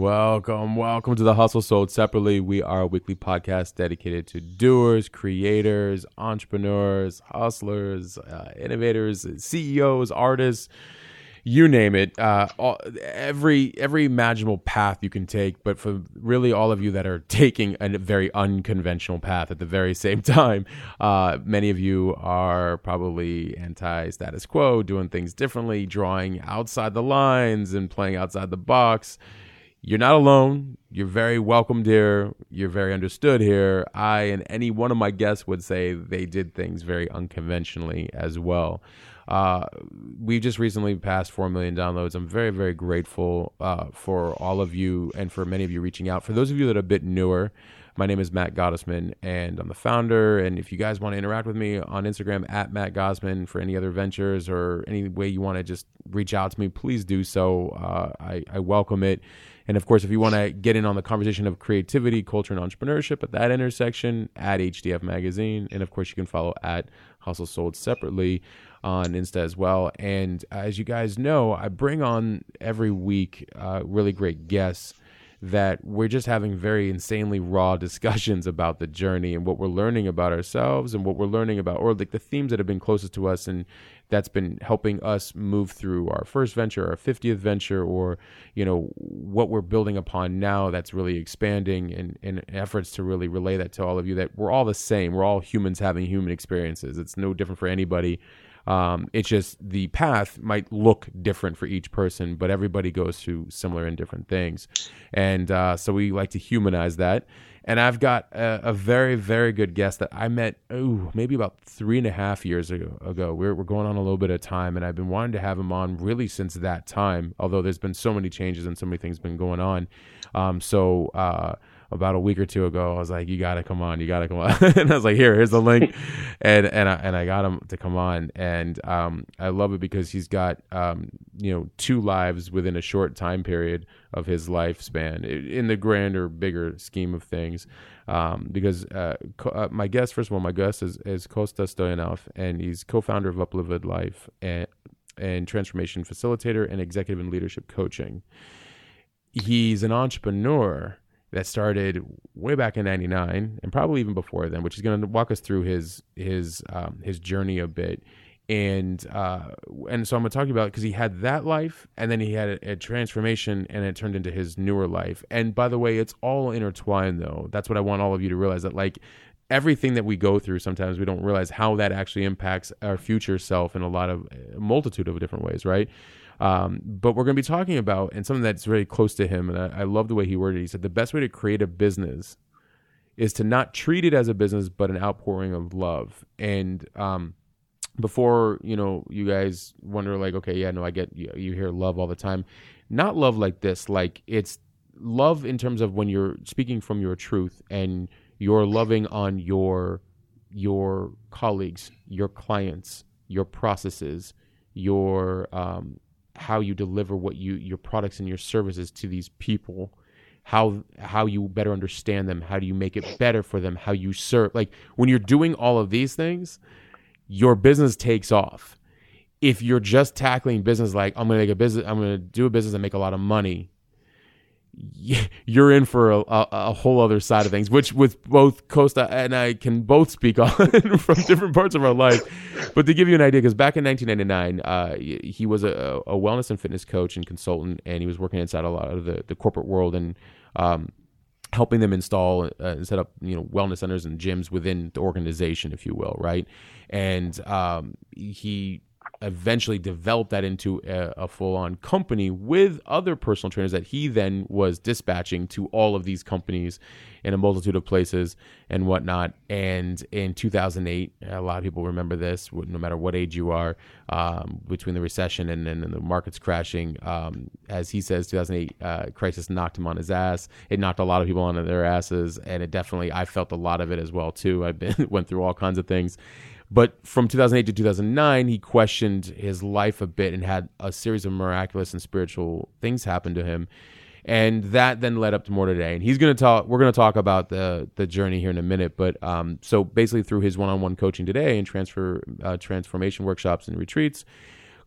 Welcome, welcome to the Hustle Sold Separately. We are a weekly podcast dedicated to doers, creators, entrepreneurs, hustlers, uh, innovators, CEOs, artists, you name it. Uh, all, every every imaginable path you can take, but for really all of you that are taking a very unconventional path at the very same time, uh, many of you are probably anti-status quo, doing things differently, drawing outside the lines, and playing outside the box you're not alone. You're very welcomed here. You're very understood here. I and any one of my guests would say they did things very unconventionally as well. Uh, we just recently passed 4 million downloads. I'm very, very grateful uh, for all of you and for many of you reaching out. For those of you that are a bit newer, my name is Matt Gottesman, and I'm the founder. And if you guys want to interact with me on Instagram at Matt Gottesman for any other ventures or any way you want to just reach out to me, please do so. Uh, I, I welcome it. And of course, if you want to get in on the conversation of creativity, culture, and entrepreneurship at that intersection, at HDF Magazine. And of course, you can follow at Hustle Sold separately on Insta as well. And as you guys know, I bring on every week uh, really great guests that we're just having very insanely raw discussions about the journey and what we're learning about ourselves and what we're learning about, or like the themes that have been closest to us and that's been helping us move through our first venture, our 50th venture, or you know what we're building upon now. That's really expanding in, in efforts to really relay that to all of you. That we're all the same. We're all humans having human experiences. It's no different for anybody. Um, it's just the path might look different for each person, but everybody goes through similar and different things. And uh, so we like to humanize that. And I've got a, a, very, very good guest that I met, oh, maybe about three and a half years ago. ago. We're, we're going on a little bit of time, and I've been wanting to have him on really since that time, although there's been so many changes and so many things been going on. Um, so, uh, about a week or two ago, I was like, "You got to come on, you got to come on," and I was like, "Here, here's the link," and and I, and I got him to come on, and um, I love it because he's got um, you know two lives within a short time period of his lifespan in the grander, bigger scheme of things. Um, because uh, co- uh, my guest, first of all, my guest is is Costa Stoyanov, and he's co-founder of Uplifted Life and and transformation facilitator and executive and leadership coaching. He's an entrepreneur that started way back in 99 and probably even before then which is going to walk us through his his um, his journey a bit. And uh, and so I'm going to talk about because he had that life and then he had a, a, transformation and it turned into his newer life. And by the way it's all intertwined though. That's what I want all of you to realize that like everything that we go through sometimes we don't realize how that actually impacts our future self in a lot of a multitude of different ways right um, but we're going to be talking about, and something that's very close to him, and I, I love the way he worded it. He said, The best way to create a business is to not treat it as a business, but an outpouring of love. And um, before, you know, you guys wonder, like, okay, yeah, no, I get you, you hear love all the time. Not love like this, like, it's love in terms of when you're speaking from your truth and you're loving on your your colleagues, your clients, your processes, your um, how you deliver what you your products and your services to these people how how you better understand them how do you make it better for them how you serve like when you're doing all of these things your business takes off. If you're just tackling business like i'm going to make a business i'm going to do a business and make a lot of money you're in for a, a, a, whole other side of things, which with both Costa and I can both speak on from different parts of our life. But to give you an idea, because back in 1999, uh, he was a, a, wellness and fitness coach and consultant, and he was working inside a lot of the, the corporate world and um, helping them install uh, and set up you know wellness centers and gyms within the organization, if you will, right? And um, he eventually developed that into a, a full on company with other personal trainers that he then was dispatching to all of these companies in a multitude of places and whatnot. And in 2008, a lot of people remember this, no matter what age you are, um, between the recession and then the markets crashing. Um, as he says, 2008 uh, crisis knocked him on his ass. It knocked a lot of people on their asses, and it definitely I felt a lot of it as well too. Been went through all kinds of things. But from 2008 to 2009, he questioned his life a bit and had a series of miraculous and spiritual things happen to him. And that then led up to more today. And he's going to talk, we're going to talk about the, the journey here in a minute. But um, so basically, through his one on one coaching today and transfer, uh, transformation workshops and retreats,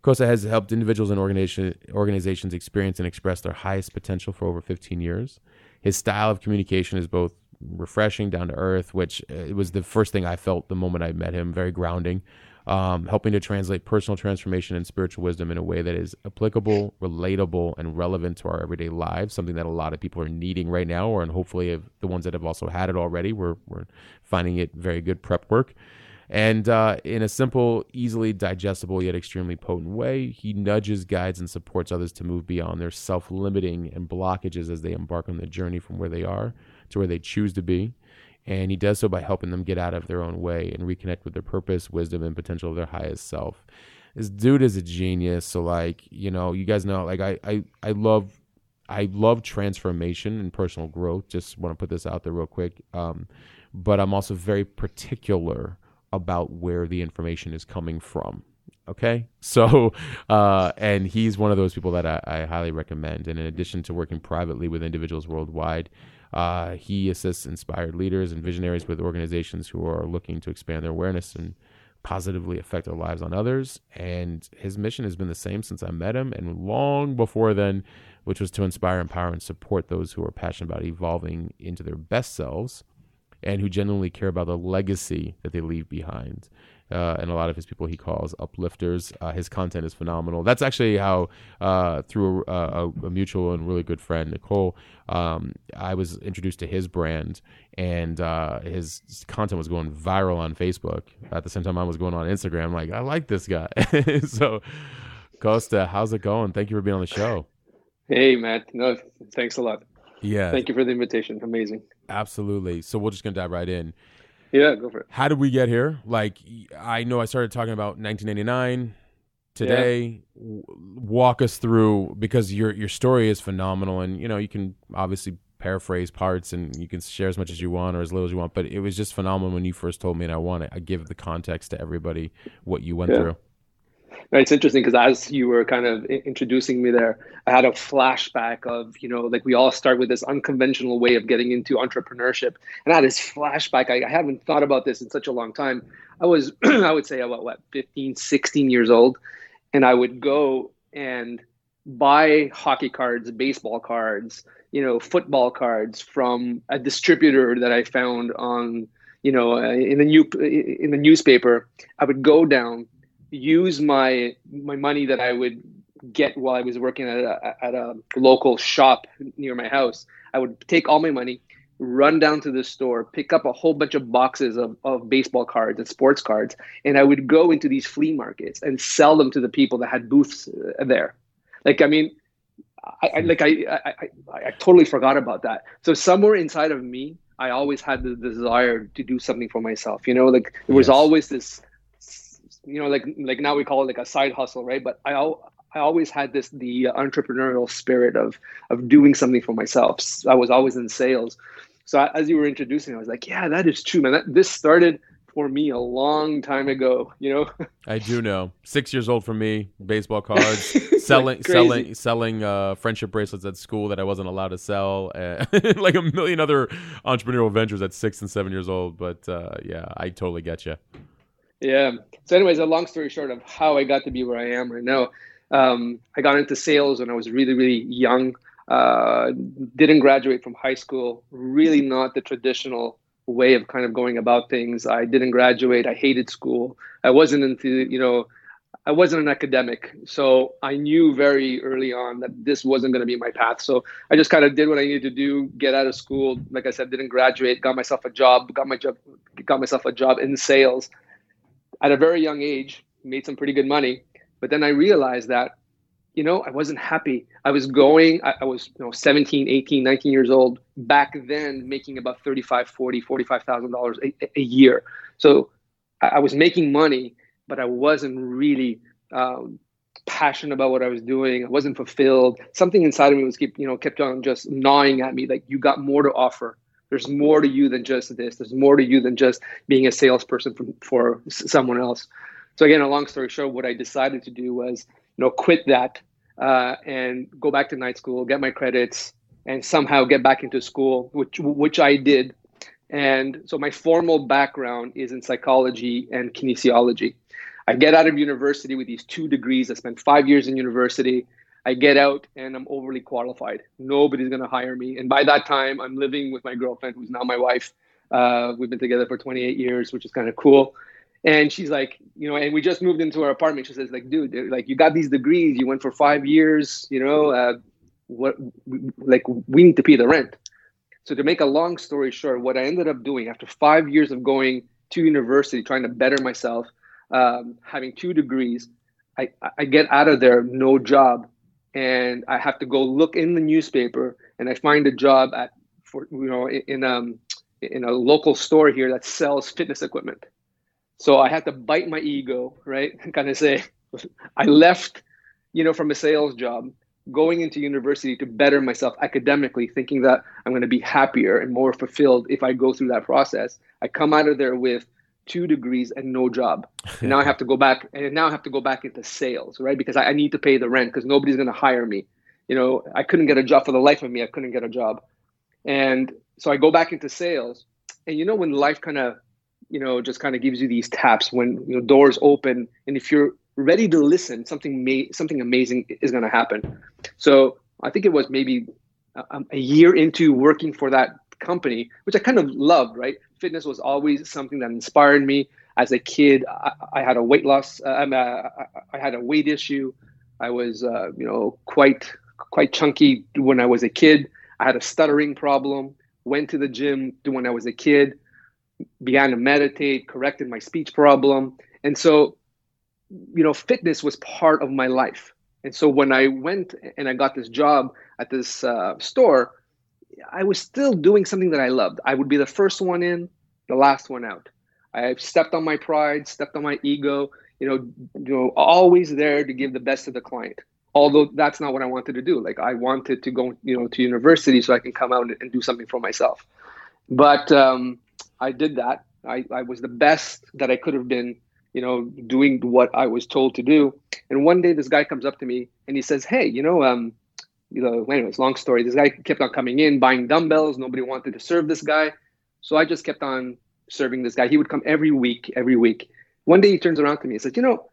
Costa has helped individuals and organization, organizations experience and express their highest potential for over 15 years. His style of communication is both refreshing, down to earth, which uh, it was the first thing I felt the moment I met him. Very grounding, um, helping to translate personal transformation and spiritual wisdom in a way that is applicable, relatable, and relevant to our everyday lives. Something that a lot of people are needing right now, or and hopefully the ones that have also had it already, we're we're finding it very good prep work. And uh, in a simple, easily digestible, yet extremely potent way, he nudges, guides, and supports others to move beyond their self limiting and blockages as they embark on the journey from where they are to where they choose to be. And he does so by helping them get out of their own way and reconnect with their purpose, wisdom, and potential of their highest self. This dude is a genius. So like, you know, you guys know, like I I, I love I love transformation and personal growth. Just want to put this out there real quick. Um, but I'm also very particular about where the information is coming from. Okay. So, uh, and he's one of those people that I, I, highly recommend. And in addition to working privately with individuals worldwide, uh, he assists inspired leaders and visionaries with organizations who are looking to expand their awareness and positively affect their lives on others. And his mission has been the same since I met him and long before then, which was to inspire, empower, and support those who are passionate about evolving into their best selves and who genuinely care about the legacy that they leave behind uh, and a lot of his people he calls uplifters. Uh, his content is phenomenal. That's actually how, uh, through a, a, mutual and really good friend, Nicole, um, I was introduced to his brand, and uh, his content was going viral on Facebook. At the same time, I was going on Instagram. Like, I like this guy. so, Costa, how's it going? Thank you for being on the show. Hey, Matt. No, thanks a lot. Yeah. Thank you for the invitation. Amazing. Absolutely. So we're just gonna dive right in. Yeah, go for it. How did we get here? Like, I know I started talking about 1989 today. Yeah. walk us through because your your story is phenomenal, and you know you can obviously paraphrase parts and you can share as much as you want or as little as you want. But it was just phenomenal when you first told me, and I want to give the context to everybody what you went yeah. through. It's interesting because as you were kind of introducing me there, I had a flashback of, you know, like we all start with this unconventional way of getting into entrepreneurship. And I had this flashback. I, I haven't thought about this in such a long time. I was, I would say about what, 15, 16 years old. And I would go and buy hockey cards, baseball cards, you know, football cards from a distributor that I found on, you know, uh, in the new in the newspaper. I would go down use my my money that I would get while I was working at a, at a local shop near my house. I would take all my money, run down to the store, pick up a whole bunch of boxes of, of baseball cards and sports cards, and I would go into these flea markets and sell them to the people that had booths there. Like, I mean, I, I like I, I, I I totally forgot about that. So somewhere inside of me, I always had the desire to do something for myself. You know, like there was yes. always this you know like like now we call it like a side hustle right? But i i always had this the entrepreneurial spirit of of doing something for myself. I was always in sales. So as you were introducing i was like yeah that is true man. That, this started for me a long time ago you know? I do know. Six years old for me baseball cards selling like selling selling uh, friendship bracelets at school that i wasn't allowed to sell uh, like a million other entrepreneurial ventures at six and seven years old but uh, yeah i totally get you yeah. So, anyways, a long story short of how I got to be where I am right now. Um, I got into sales when I was really, really young. Uh, didn't graduate from high school. Really, not the traditional way of kind of going about things. I didn't graduate. I hated school. I wasn't into, you know, I wasn't an academic. So I knew very early on that this wasn't going to be my path. So I just kind of did what I needed to do, get out of school. Like I said, didn't graduate, got myself a job, got my job, got myself a job in sales at a very young age, made some pretty good money. But then I realized that, you know, I wasn't happy. I was going, I, I was, you know, 17, 18, 19 years old back then, making about 35, 40, $45,000 a, a year. So I, I was making money, but I wasn't really um, passionate about what I was doing. I wasn't fulfilled. Something inside of me was keep, you know, kept on just gnawing at me. Like you got more to offer. There's more to you than just this. There's more to you than just being a salesperson for, for someone else. So again, a long story short, what I decided to do was, you know, quit that uh, and go back to night school, get my credits, and somehow get back into school, which which I did. And so my formal background is in psychology and kinesiology. I get out of university with these two degrees. I spent five years in university. I get out and I'm overly qualified. Nobody's going to hire me. And by that time, I'm living with my girlfriend, who's now my wife. Uh, we've been together for 28 years, which is kind of cool. And she's like, you know, and we just moved into our apartment. She says, like, dude, like, you got these degrees. You went for five years. You know, uh, what? Like, we need to pay the rent. So to make a long story short, what I ended up doing after five years of going to university, trying to better myself, um, having two degrees, I, I get out of there, no job, and I have to go look in the newspaper, and I find a job at for you know in, in um in a local store here that sells fitness equipment. So I had to bite my ego, right, and kind of say, I left, you know, from a sales job, going into university to better myself academically, thinking that I'm going to be happier and more fulfilled if I go through that process. I come out of there with two degrees and no job. And now I have to go back and now I have to go back into sales, right? Because I, I need to pay the rent because nobody's going to hire me. You know, I couldn't get a job for the life of me. I couldn't get a job. And so I go back into sales. And you know, when life kind of, you know, just kind of gives you these taps when, you know, doors open and if you're ready to listen, something may, something amazing is going to happen. So I think it was maybe a, a year into working for that company, which I kind of loved, right? Fitness was always something that inspired me. As a kid, I, I had a weight loss. Uh, uh, I had a weight issue. I was, uh, you know, quite quite chunky when I was a kid. I had a stuttering problem. Went to the gym when I was a kid. Began to meditate. Corrected my speech problem. And so, you know, fitness was part of my life. And so when I went and I got this job at this uh, store, I was still doing something that I loved. I would be the first one in, the last one out. I stepped on my pride, stepped on my ego, you know, you know, always there to give the best to the client. Although that's not what I wanted to do. Like I wanted to go, you know, to university so I can come out and do something for myself. But um, I did that. I, I was the best that I could have been, you know, doing what I was told to do. And one day this guy comes up to me and he says, "Hey, you know, um, you know, anyways, long story. This guy kept on coming in, buying dumbbells. Nobody wanted to serve this guy. So I just kept on serving this guy. He would come every week, every week. One day he turns around to me and says, You know,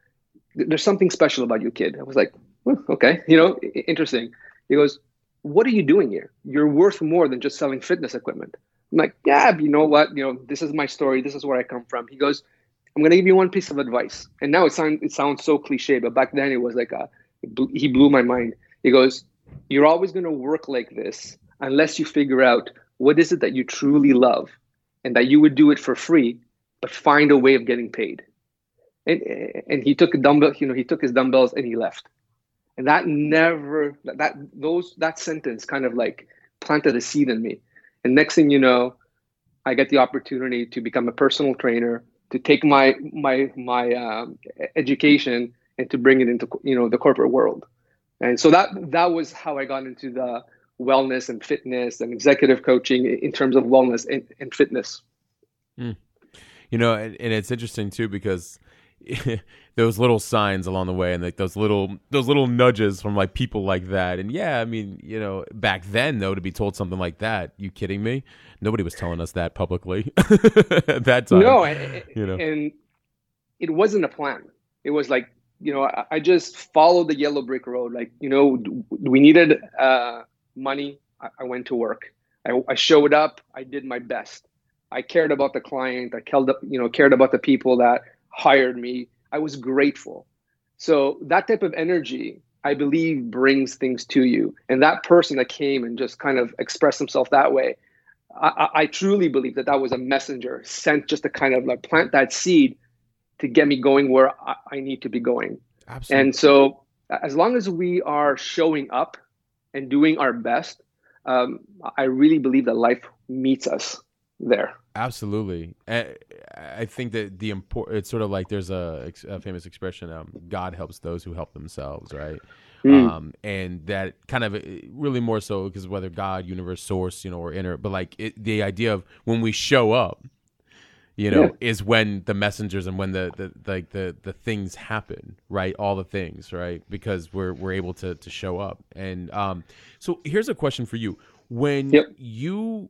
there's something special about you, kid. I was like, well, Okay, you know, interesting. He goes, What are you doing here? You're worth more than just selling fitness equipment. I'm like, Yeah, you know what? You know, this is my story. This is where I come from. He goes, I'm going to give you one piece of advice. And now it sounds, it sounds so cliche, but back then it was like, uh, a, he blew my mind. He goes, you're always going to work like this unless you figure out what is it that you truly love and that you would do it for free, but find a way of getting paid. And, and he took a dumbbell, you know, he took his dumbbells and he left. And that never, that, those, that sentence kind of like planted a seed in me. And next thing you know, I get the opportunity to become a personal trainer, to take my, my, my um, education and to bring it into, you know, the corporate world and so that that was how I got into the wellness and fitness and executive coaching in terms of wellness and, and fitness. Mm. You know, and, and, it's interesting too because those little signs along the way and like those little those little nudges from like people like that. And yeah, I mean, you know, back then though to be told something like that, you kidding me? Nobody was telling us that publicly at that time. No, and, you know, and it wasn't a plan. It was like you know, I, I, just followed the yellow brick road. Like, you know, we needed uh, money. I, I, went to work. I, I, showed up. I did my best. I cared about the client. I cared, you know, cared about the people that hired me. I was grateful. So that type of energy, I believe, brings things to you. And that person that came and just kind of expressed himself that way, I, I truly believe that that was a messenger sent just to kind of like plant that seed to get me going where I, I need to be going. Absolutely. And so, as long as we are showing up and doing our best, um, I really believe that life meets us there. Absolutely. I, I think that the import it's sort of like there's a, a famous expression um, God helps those who help themselves, right? Mm. Um, and that kind of really more so because whether God, universe, source, you know, or inner, but like it, the idea of when we show up, you know, yeah. is when the messengers and when the, the like the the things happen, right? All the things, right? Because we're we're able to to show up. And um, so here's a question for you: When yep. you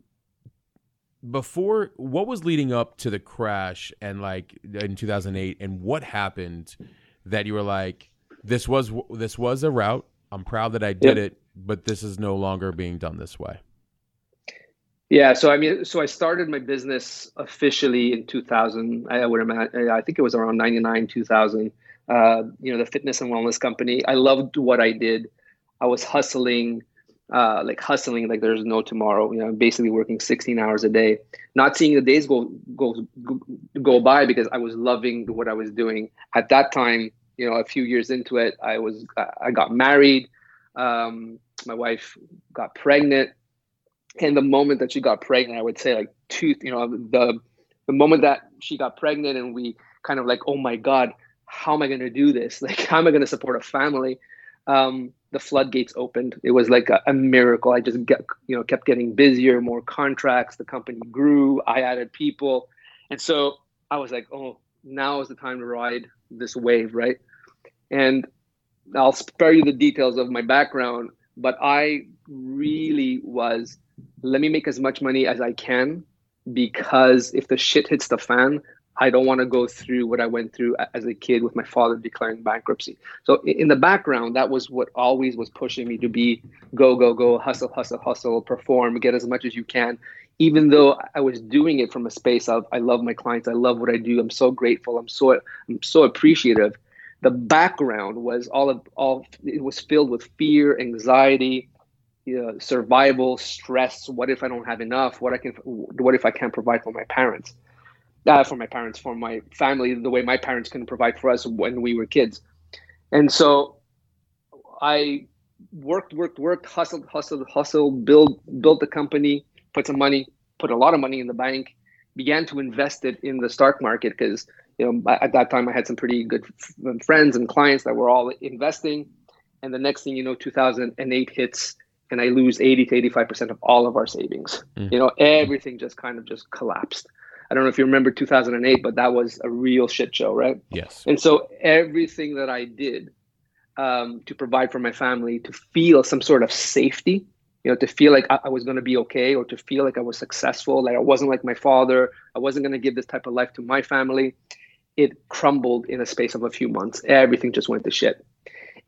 before what was leading up to the crash and like in 2008 and what happened that you were like this was this was a route i'm proud that i did yep. it but this is no longer being done this way yeah so i mean so i started my business officially in 2000 i would imagine i think it was around 99 2000 uh, you know the fitness and wellness company i loved what i did i was hustling uh, like hustling like there's no tomorrow. You know, basically working 16 hours a day, not seeing the days go go go by because I was loving what I was doing at that time. You know, a few years into it, I was I got married. Um, my wife got pregnant, and the moment that she got pregnant, I would say like two. You know, the the moment that she got pregnant, and we kind of like, oh my god, how am I going to do this? Like, how am I going to support a family? Um, the floodgates opened. It was like a, a, miracle. I just get, you know, kept getting busier, more contracts. The company grew. I added people, and so I was like, oh, now is the time to ride this wave, right? And I'll spare you the details of my background, but I really was. Let me make as much money as I can because if the shit hits the fan, I don't want to go through what I went through as a kid with my father declaring bankruptcy. So in the background, that was what always was pushing me to be go, go, go, hustle, hustle, hustle, perform, get as much as you can. Even though I was doing it from a space of I love my clients, I love what I do, I'm so grateful, I'm so I'm so appreciative. The background was all of all it was filled with fear, anxiety, survival, stress. What if I don't have enough? What I can what if I can't provide for my parents? uh, for my parents, for my family, the way my parents couldn't provide for us when we were kids. And so I worked, worked, worked, hustled, hustled, hustled, build, built the company, put some money, put a lot of money in the bank, began to invest it in the stock market because you know at that time I had some pretty good friends and clients that were all investing. And the next thing you know, 2008 hits, and I lose 80 to 85 percent of all of our savings. Mm. You know, everything just kind of just collapsed. I don't know if you remember 2008, but that was a real shit show, right? Yes. And so everything that I did um, to provide for my family, to feel some sort of safety, you know, to feel like I, I was going to be okay, or to feel like I was successful, like I wasn't like my father, I wasn't going to give this type of life to my family. It crumbled in a space of a few months. Everything just went to shit,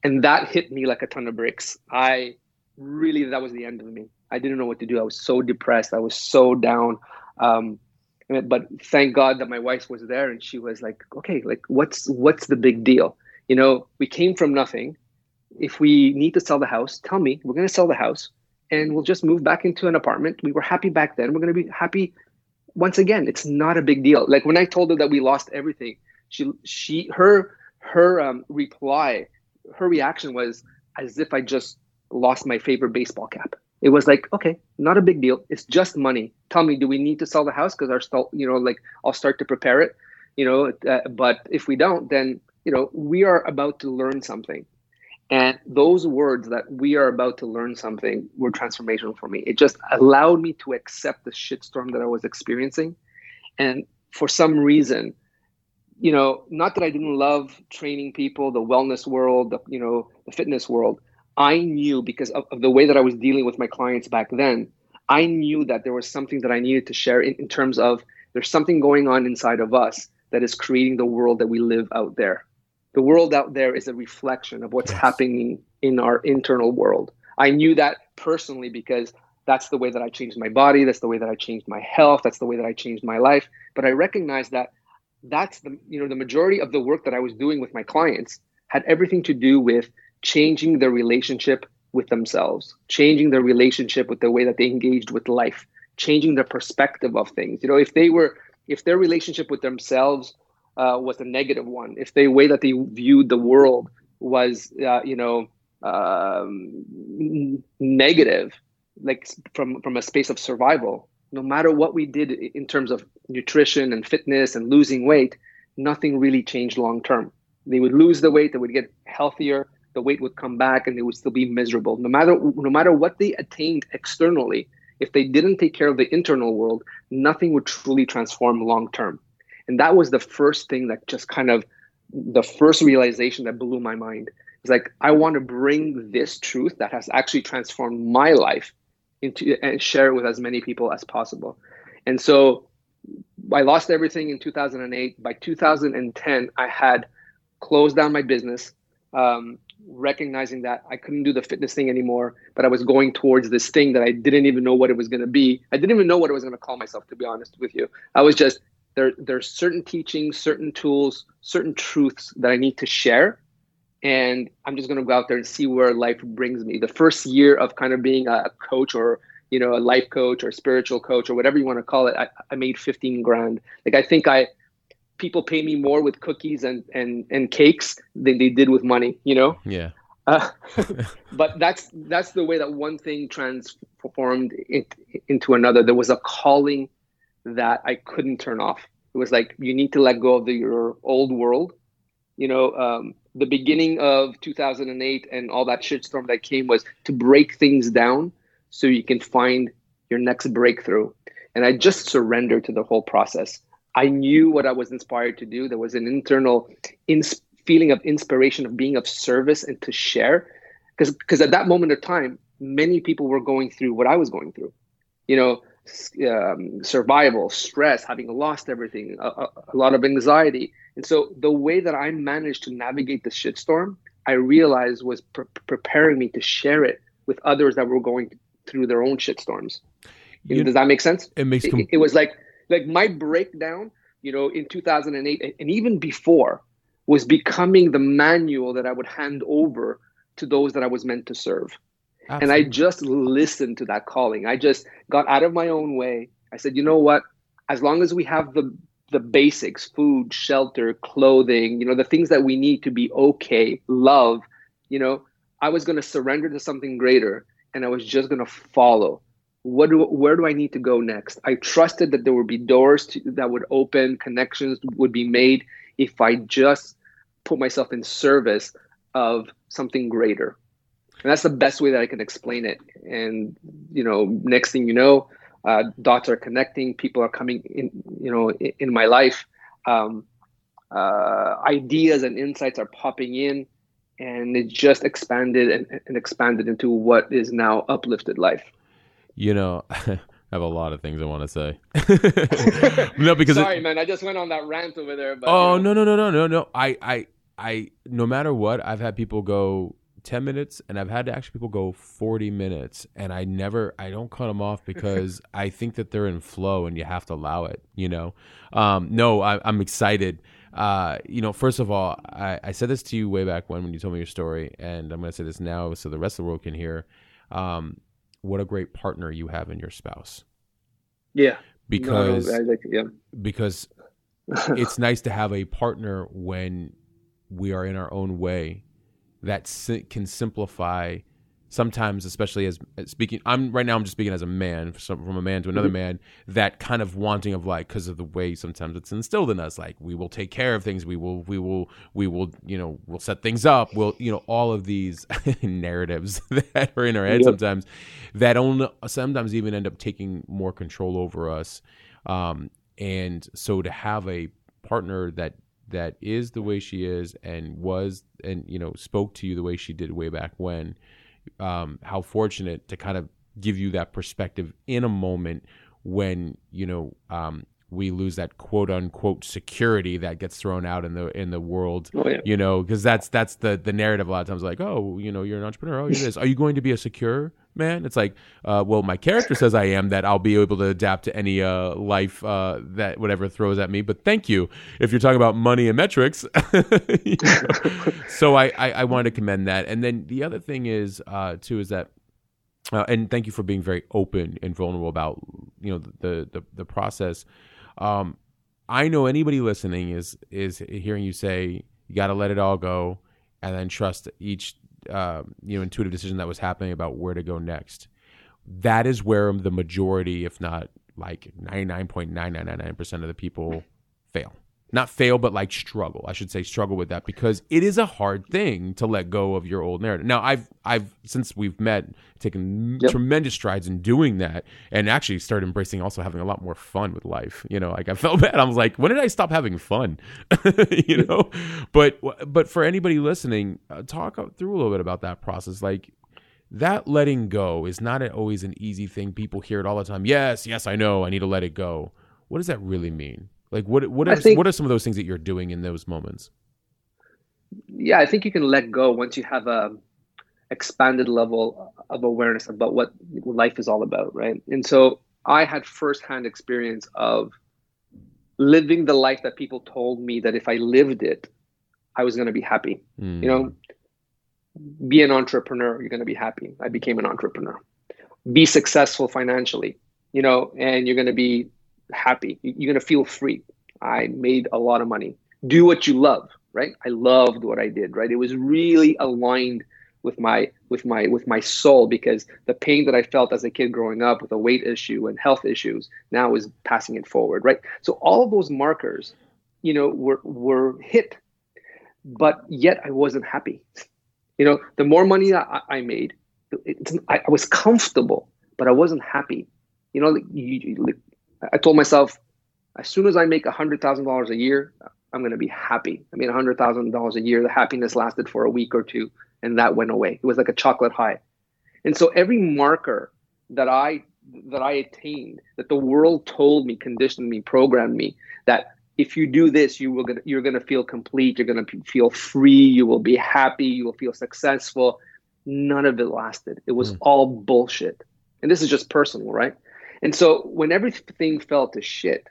and that hit me like a ton of bricks. I really that was the end of me. I didn't know what to do. I was so depressed. I was so down. Um, but thank God that my wife was there and she was like, okay, like what's what's the big deal? You know, we came from nothing. If we need to sell the house, tell me. We're going to sell the house and we'll just move back into an apartment. We were happy back then. We're going to be happy once again. It's not a big deal. Like when I told her that we lost everything, she she her her um, reply, her reaction was as if I just lost my favorite baseball cap. It was like okay not a big deal. It's just money. Tell me do we need to sell the house? Because our still you know like i'll start to prepare it you know uh, but if we don't then you know we are about to learn something. And those words that we are about to learn something were transformational for me. It just allowed me to accept the shitstorm that i was experiencing. And for some reason you know not that i didn't love training people the wellness world the you know the fitness world I knew because of, of, the way that I was dealing with my clients back then, I knew that there was something that I needed to share in, in terms of there's something going on inside of us that is creating the world that we live out there. The world out there is a reflection of what's yes. happening in our internal world. I knew that personally because that's the way that I changed my body. That's the way that I changed my health. That's the way that I changed my life. But I recognized that that's the you know the majority of the work that I was doing with my clients had everything to do with changing their relationship with themselves, changing their relationship with the way that they engaged with life, changing their perspective of things. You know, if they were, if their relationship with themselves uh, was a negative one, if the way that they viewed the world was uh, you know um, negative, like from from a space of survival. No matter what we did in terms of nutrition and fitness and losing weight, nothing really changed long term. They would lose the weight, they would get healthier, the weight would come back, and they would still be miserable. No matter no matter what they attained externally, if they didn't take care of the internal world, nothing would truly transform long term. And that was the first thing that just kind of the first realization that blew my mind. It's like I want to bring this truth that has actually transformed my life into and share it with as many people as possible. And so I lost everything in 2008. By 2010, I had closed down my business, um, recognizing that I couldn't do the fitness thing anymore, but I was going towards this thing that I didn't even know what it was going to be. I didn't even know what I was going to call myself, to be honest with you. I was just there. There's certain teachings, certain tools, certain truths that I need to share, and I'm just going to go out there and see where life brings me. The first year of kind of being a coach or you know a life coach or spiritual coach or whatever you want to call it, I, I made 15 grand. Like I think I people pay me more with cookies and and and cakes than they did with money. You know. Yeah. Uh, but that's that's the way that one thing transformed it, into another. There was a calling that I couldn't turn off. It was like you need to let go of the, your old world. You know, um, the beginning of 2008 and all that shitstorm that came was to break things down so you can find your next breakthrough. And I just surrendered to the whole process. I knew what I was inspired to do. There was an internal ins- feeling of inspiration, of being of service and to share. Because because at that moment of time, many people were going through what I was going through. You know, um, survival, stress, having lost everything, a, a, a, lot of anxiety. And so the way that I managed to navigate the shitstorm, I realized was pre- preparing me to share it with others that were going through their own shitstorms. You, Does that make sense? It makes. Com- it, it was like like my breakdown, you know, in 2008 and even before was becoming the manual that I would hand over to those that I was meant to serve. Absolutely. And I just listened to that calling. I just got out of my own way. I said, you know what? As long as we have the the basics, food, shelter, clothing, you know, the things that we need to be okay, love, you know, I was going to surrender to something greater and I was just going to follow. What do where do I need to go next? I trusted that there would be doors to, that would open, connections would be made if I just put myself in service of something greater. And that's the best way that I can explain it. And you know, next thing you know, uh, dots are connecting. People are coming in. You know, in, in my life, um, uh, ideas and insights are popping in, and it just expanded and, and expanded into what is now uplifted life. You know. I have a lot of things I want to say. no, because sorry, it, man, I just went on that rant over there. But, oh you know. no, no, no, no, no, no. I, I, I. No matter what, I've had people go 10 minutes and I've had to actually people go 40 minutes and I never I don't cut them off because I think that they're in flow and you have to allow it you know um, no I, am excited uh, you know first of all I, I, said this to you way back when when you told me your story and I'm gonna say this now so the rest of the world can hear um, what a great partner you have in your spouse yeah because no, like, yeah. because it's nice to have a partner when we are in our own way that can simplify sometimes especially as, as, speaking i'm right now i'm just speaking as a man from, from a man to another mm-hmm. man that kind of wanting of like because of the way sometimes it's instilled in us like we will take care of things we will we will we will you know we'll set things up we'll you know all of these narratives that are in our head yep. sometimes that only sometimes even end up taking more control over us um, and so to have a partner that that is the way she is and was and you know spoke to you the way she did way back when um, how fortunate to kind of give you that perspective in a moment when you know um, we lose that quote unquote security that gets thrown out in the in the world oh, yeah. you know because that's that's the the narrative a lot of times like oh you know you're an entrepreneur oh you're this are you going to be a secure man. It's like, uh, well, my character says I am that I'll be able to adapt to any uh, life uh, that whatever throws at me. But thank you if you're talking about money and metrics. so I, I, I wanted to commend that. And then the other thing is uh, too is that. Uh, and thank you for being very open and vulnerable about you know the the, the process. Um, I know anybody listening is is hearing you say you got to let it all go and then trust each uh, you know intuitive decision that was happening about where to go next. That is where the majority, if not like ninety nine point nine nine nine nine percent of the people fail not fail, but like struggle. I should say struggle with that because it is a hard thing to let go of your old narrative. Now, I've I've since we've met taken yep. tremendous strides in doing that, and actually started embracing also having a lot more fun with life. You know, like I felt bad. I was like, when did I stop having fun? you know, but but for anybody listening, uh, talk through a little bit about that process. Like that letting go is not always an easy thing. People hear it all the time. Yes, yes, I know. I need to let it go. What does that really mean? Like what what are, think, what are some of those things that you're doing in those moments? Yeah, I think you can let go once you have a expanded level of awareness about what life is all about, right? And so I had firsthand experience of living the life that people told me that if I lived it, I was going to be happy. Mm. You know, be an entrepreneur, you're going to be happy. I became an entrepreneur. Be successful financially, you know, and you're going to be happy. You're going to feel free. I made a lot of money. Do what you love, right? I loved what I did, right? It was really aligned with my with my with my soul because the pain that I felt as a kid growing up with a weight issue and health issues now is passing it forward, right? So all of those markers, you know, were were hit, but yet I wasn't happy. You know, the more money that I, I made, I, I, was comfortable, but I wasn't happy. You know, you, you, I told myself, as soon as I make $100,000 a year, I'm going to be happy. I mean, $100,000 a year, the happiness lasted for a week or two and that went away. It was like a chocolate high. And so every marker that I that I attained, that the world told me, conditioned me, programmed me that if you do this, you will get, you're going to feel complete, you're going to feel free, you will be happy, you will feel successful. None of it lasted. It was mm. all bullshit. And this is just personal, right? And so when everything fell to shit,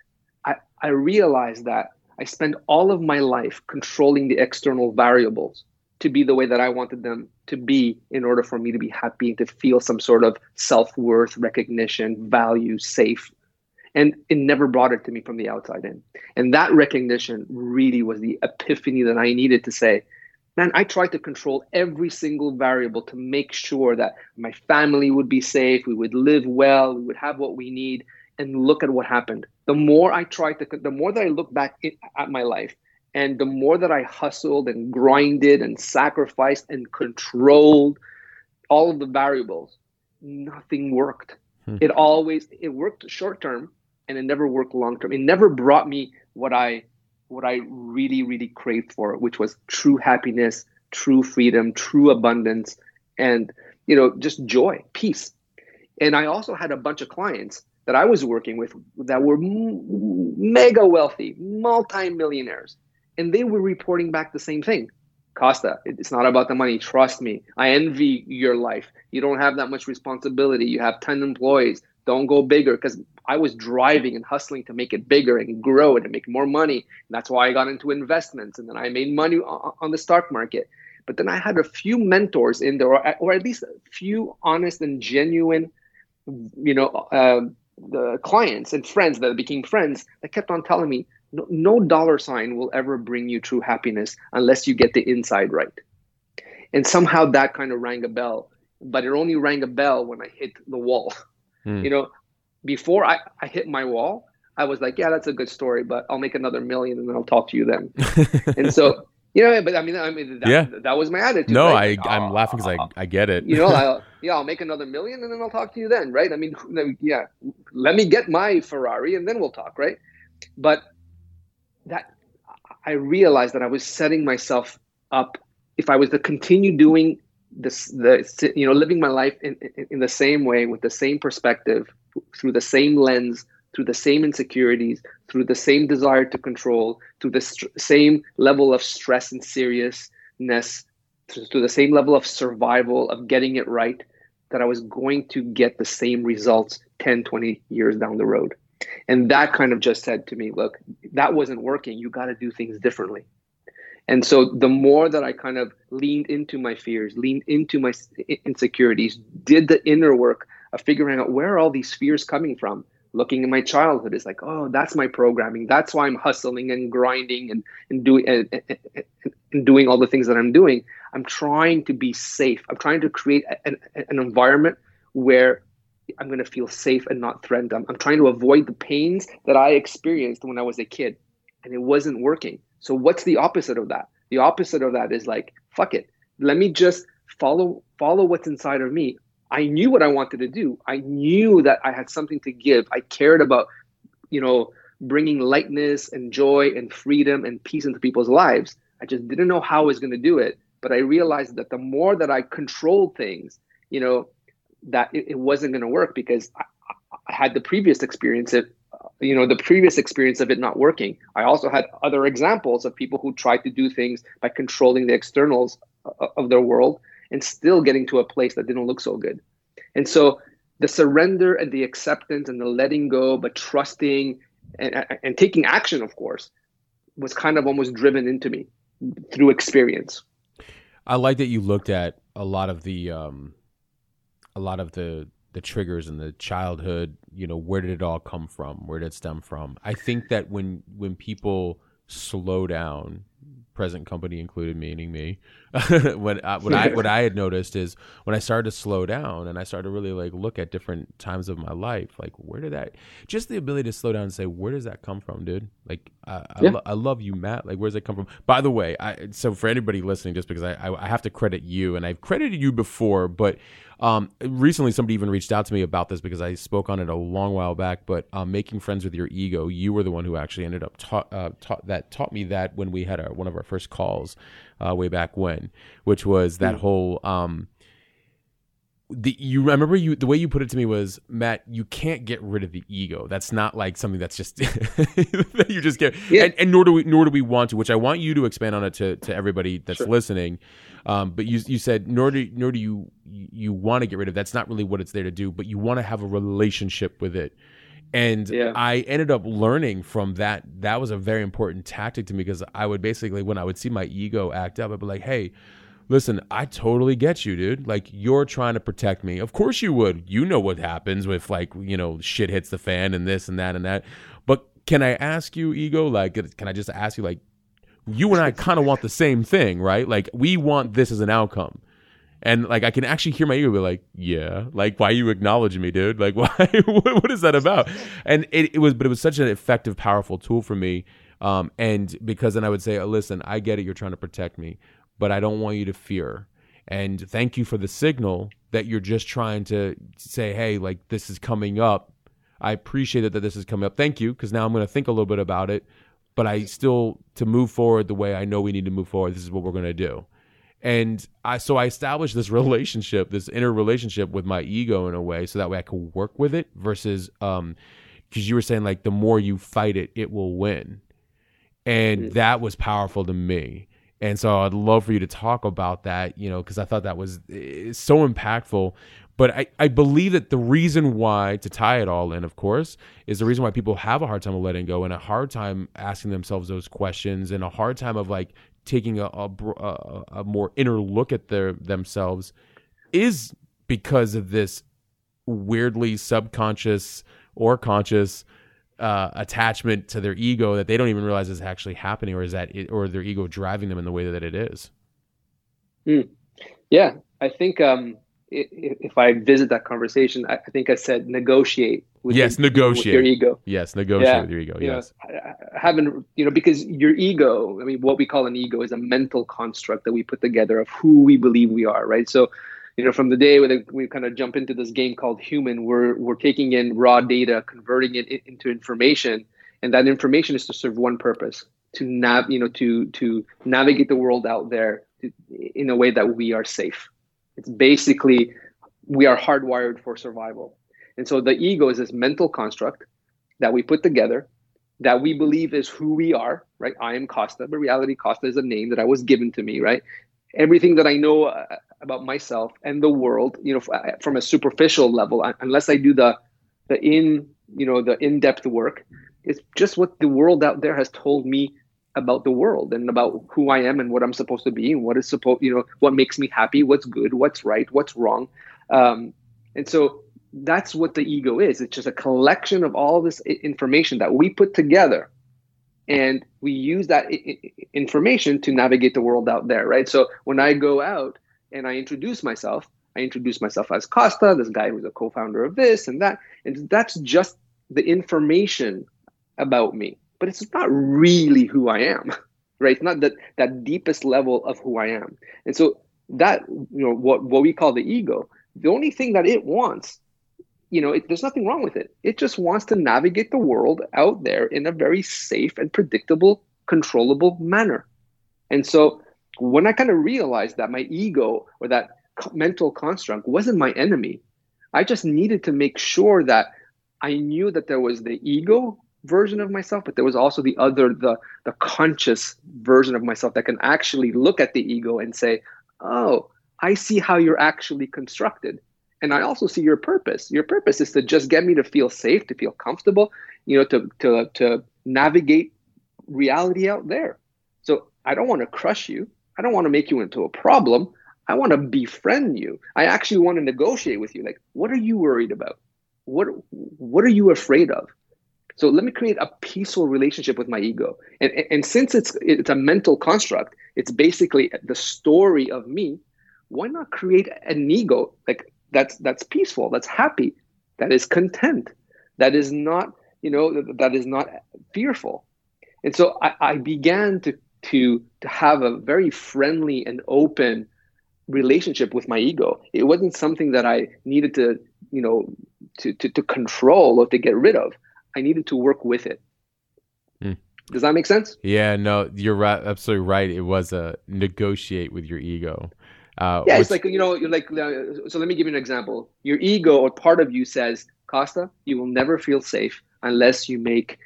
I, I realized that I spent all of my life controlling the external variables to be the way that I wanted them to be in order for me to be happy and to feel some sort of self worth, recognition, value, safe. And it never brought it to me from the outside in. And that recognition really was the epiphany that I needed to say, man, I tried to control every single variable to make sure that my family would be safe, we would live well, we would have what we need. And look at what happened. The more I tried to, the more that I look back at my life, and the more that I hustled and grinded and sacrificed and controlled all of the variables, nothing worked. Hmm. It always it worked short term, and it never worked long term. It never brought me what I what I really, really craved for, which was true happiness, true freedom, true abundance, and you know, just joy, peace. And I also had a bunch of clients that I was working with that were m- mega wealthy, multi-millionaires, and they were reporting back the same thing. Costa, it's not about the money. Trust me. I envy your life. You don't have that much responsibility. You have 10 employees. Don't go bigger because I was driving and hustling to make it bigger and grow and make more money. And that's why I got into investments and then I made money on the stock market. But then I had a few mentors in there, or, or at least a few honest and genuine, you know, uh, the clients and friends that became friends that kept on telling me, no, no dollar sign will ever bring you true happiness unless you get the inside right. And somehow that kind of rang a bell, but it only rang a bell when I hit the wall. Mm. You know, before I, I hit my wall, I was like, yeah, that's a good story, but I'll make another million and then I'll talk to you then. and so, you know, but I mean, I mean, that, yeah. that was my attitude. No, right? I, I'm laughing because I, I get it. you know, I'll, yeah, I'll make another million and then I'll talk to you then, right? I mean, yeah, let me get my Ferrari and then we'll talk, right? But that I realized that I was setting myself up if I was to continue doing this, the you know, living my life in, in, in the same way with the same perspective through the same lens, through the same insecurities, through the same desire to control, through the st- same level of stress and seriousness, to the same level of survival, of getting it right, that I was going to get the same results 10, 20 years down the road. And that kind of just said to me, look, that wasn't working. You got to do things differently. And so the more that I kind of leaned into my fears, leaned into my insecurities, did the inner work of figuring out where all these fears coming from? looking at my childhood is like, oh, that's my programming. That's why I'm hustling and grinding and, and doing and, and, and doing all the things that I'm doing. I'm trying to be safe. I'm trying to create an, an environment where I'm going to feel safe and not threatened. I'm, I'm trying to avoid the pains that I experienced when I was a kid, and it wasn't working. So what's the opposite of that? The opposite of that is like, fuck it. Let me just follow follow what's inside of me. I knew what I wanted to do. I knew that I had something to give. I cared about, you know, bringing lightness and joy and freedom and peace into people's lives. I just didn't know how I was going to do it. But I realized that the more that I controlled things, you know, that it, it wasn't going to work because I, I, had the previous experience of, you know, the previous experience of it not working. I also had other examples of people who tried to do things by controlling the externals of their world and still getting to a place that didn't look so good. And so the surrender and the acceptance and the letting go, but trusting and, and taking action, of course, was kind of almost driven into me through experience. I like that you looked at a lot of the um, a lot of the the triggers and the childhood. You know, where did it all come from? Where did it stem from? I think that when when people slow down present company included, meaning me. when uh, what I what I had noticed is when I started to slow down and I started to really like look at different times of my life, like where did that just the ability to slow down and say where does that come from, dude? Like I I, lo- I love you, Matt. Like where does that come from? By the way, I so for anybody listening, just because I I, I have to credit you and I've credited you before, but um, recently, somebody even reached out to me about this because I spoke on it a long while back. But um, making friends with your ego, you were the one who actually ended up taught, uh, taught that taught me that when we had our, one of our first calls uh, way back when, which was that whole. Um, the you remember you the way you put it to me was Matt, you can't get rid of the ego. That's not like something that's just that you just get, yeah. and, and, nor do we nor do we want to. Which I want you to expand on it to to everybody that's sure. listening. Um, but you you said nor do nor do you you want to get rid of. That's not really what it's there to do. But you want to have a relationship with it. And yeah. I ended up learning from that. That was a very important tactic to me because I would basically, when I would see my ego act up, I'd be like, "Hey, listen, I totally get you, dude. Like you're trying to protect me. Of course you would. You know what happens with like you know shit hits the fan and this and that and that. But can I ask you, ego? Like, can I just ask you, like, you and I kind of want the same thing, right? Like we want this as an outcome. And like I can actually hear my ego be like, "Yeah, like why are you acknowledging me, dude? Like why? what is that about?" And it, it, was, but it was such an effective, powerful tool for me. Um, and because then I would say, oh, "Listen, I get it. You're trying to protect me, but I don't want you to fear." And thank you for the signal that you're just trying to say, "Hey, like this is coming up. I appreciate it that this is coming up. Thank you, because now I'm going to think a little bit about it." But I still to move forward the way I know we need to move forward. This is what we're going to do. And I so I established this relationship, this inner relationship with my ego in a way, so that way I could work with it versus um because you were saying like the more you fight it, it will win. And mm-hmm. that was powerful to me. And so I'd love for you to talk about that, you know, because I thought that was eh, so impactful but I, I believe that the reason why, to tie it all in, of course, is the reason why people have a hard time of letting go and a hard time asking themselves those questions and a hard time of like taking a, a, a, more inner look at their themselves is because of this weirdly subconscious or conscious uh, attachment to their ego that they don't even realize is actually happening, or is that it, or their ego driving them in the way that it is. Mm. Yeah, I think um, if I visit that conversation, I think I said negotiate. With yes, your, negotiate with your ego. Yes, negotiate yeah. with your ego. Yes, you know, I haven't you know because your ego. I mean, what we call an ego is a mental construct that we put together of who we believe we are, right? So, you know, from the day when we kind of jump into this game called human, we're we're taking in raw data, converting it into information, and that information is to serve one purpose: to nav, you know, to to navigate the world out there in a way that we are safe it's basically we are hardwired for survival. And so the ego is this mental construct that we put together that we believe is who we are, right? I am Costa, but reality Costa is a name that I was given to me, right? Everything that I know uh, about myself and the world, you know, uh, from a superficial level, unless I do the the in, you know, the in-depth work, it's just what the world out there has told me about the world and about who I am and what I'm supposed to be and what is supposed, you know, what makes me happy, what's good, what's right, what's wrong. Um, and so that's what the ego is. It's just a collection of all this information that we put together and we use that information to navigate the world out there, right? So when I go out and I introduce myself, I introduce myself as Costa, this guy who's a co-founder of this and that, and that's just the information about me. But it's not really who I am, right? It's not that that deepest level of who I am. And so that you know what what we call the ego, the only thing that it wants you know, it, there's nothing wrong with it. It just wants to navigate the world out there in a very safe and predictable, controllable manner. And so when I kind of realized that my ego or that mental construct wasn't my enemy, I just needed to make sure that I knew that there was the ego version of myself, but there was also the other, the the conscious version of myself that can actually look at the ego and say, "Oh, I see how you're actually constructed." and I also see your purpose. Your purpose is to just get me to feel safe, to feel comfortable, you know, to to to navigate reality out there. So I don't want to crush you. I don't want to make you into a problem. I want to befriend you. I actually want to negotiate with you. Like, what are you worried about? What what are you afraid of? So let me create a peaceful relationship with my ego. And, and since it's it's a mental construct, it's basically the story of me. Why not create an ego like that's that's peaceful that's happy that is content that is not you know that is not fearful and so i, I began to to to have a very friendly and open relationship with my ego it wasn't something that i needed to you know to to, to control or to get rid of i needed to work with it mm. does that make sense yeah no you're right absolutely right it was a negotiate with your ego uh, yeah, it's like you know, like uh, so. Let me give you an example. Your ego or part of you says, Costa, you will never feel safe unless you make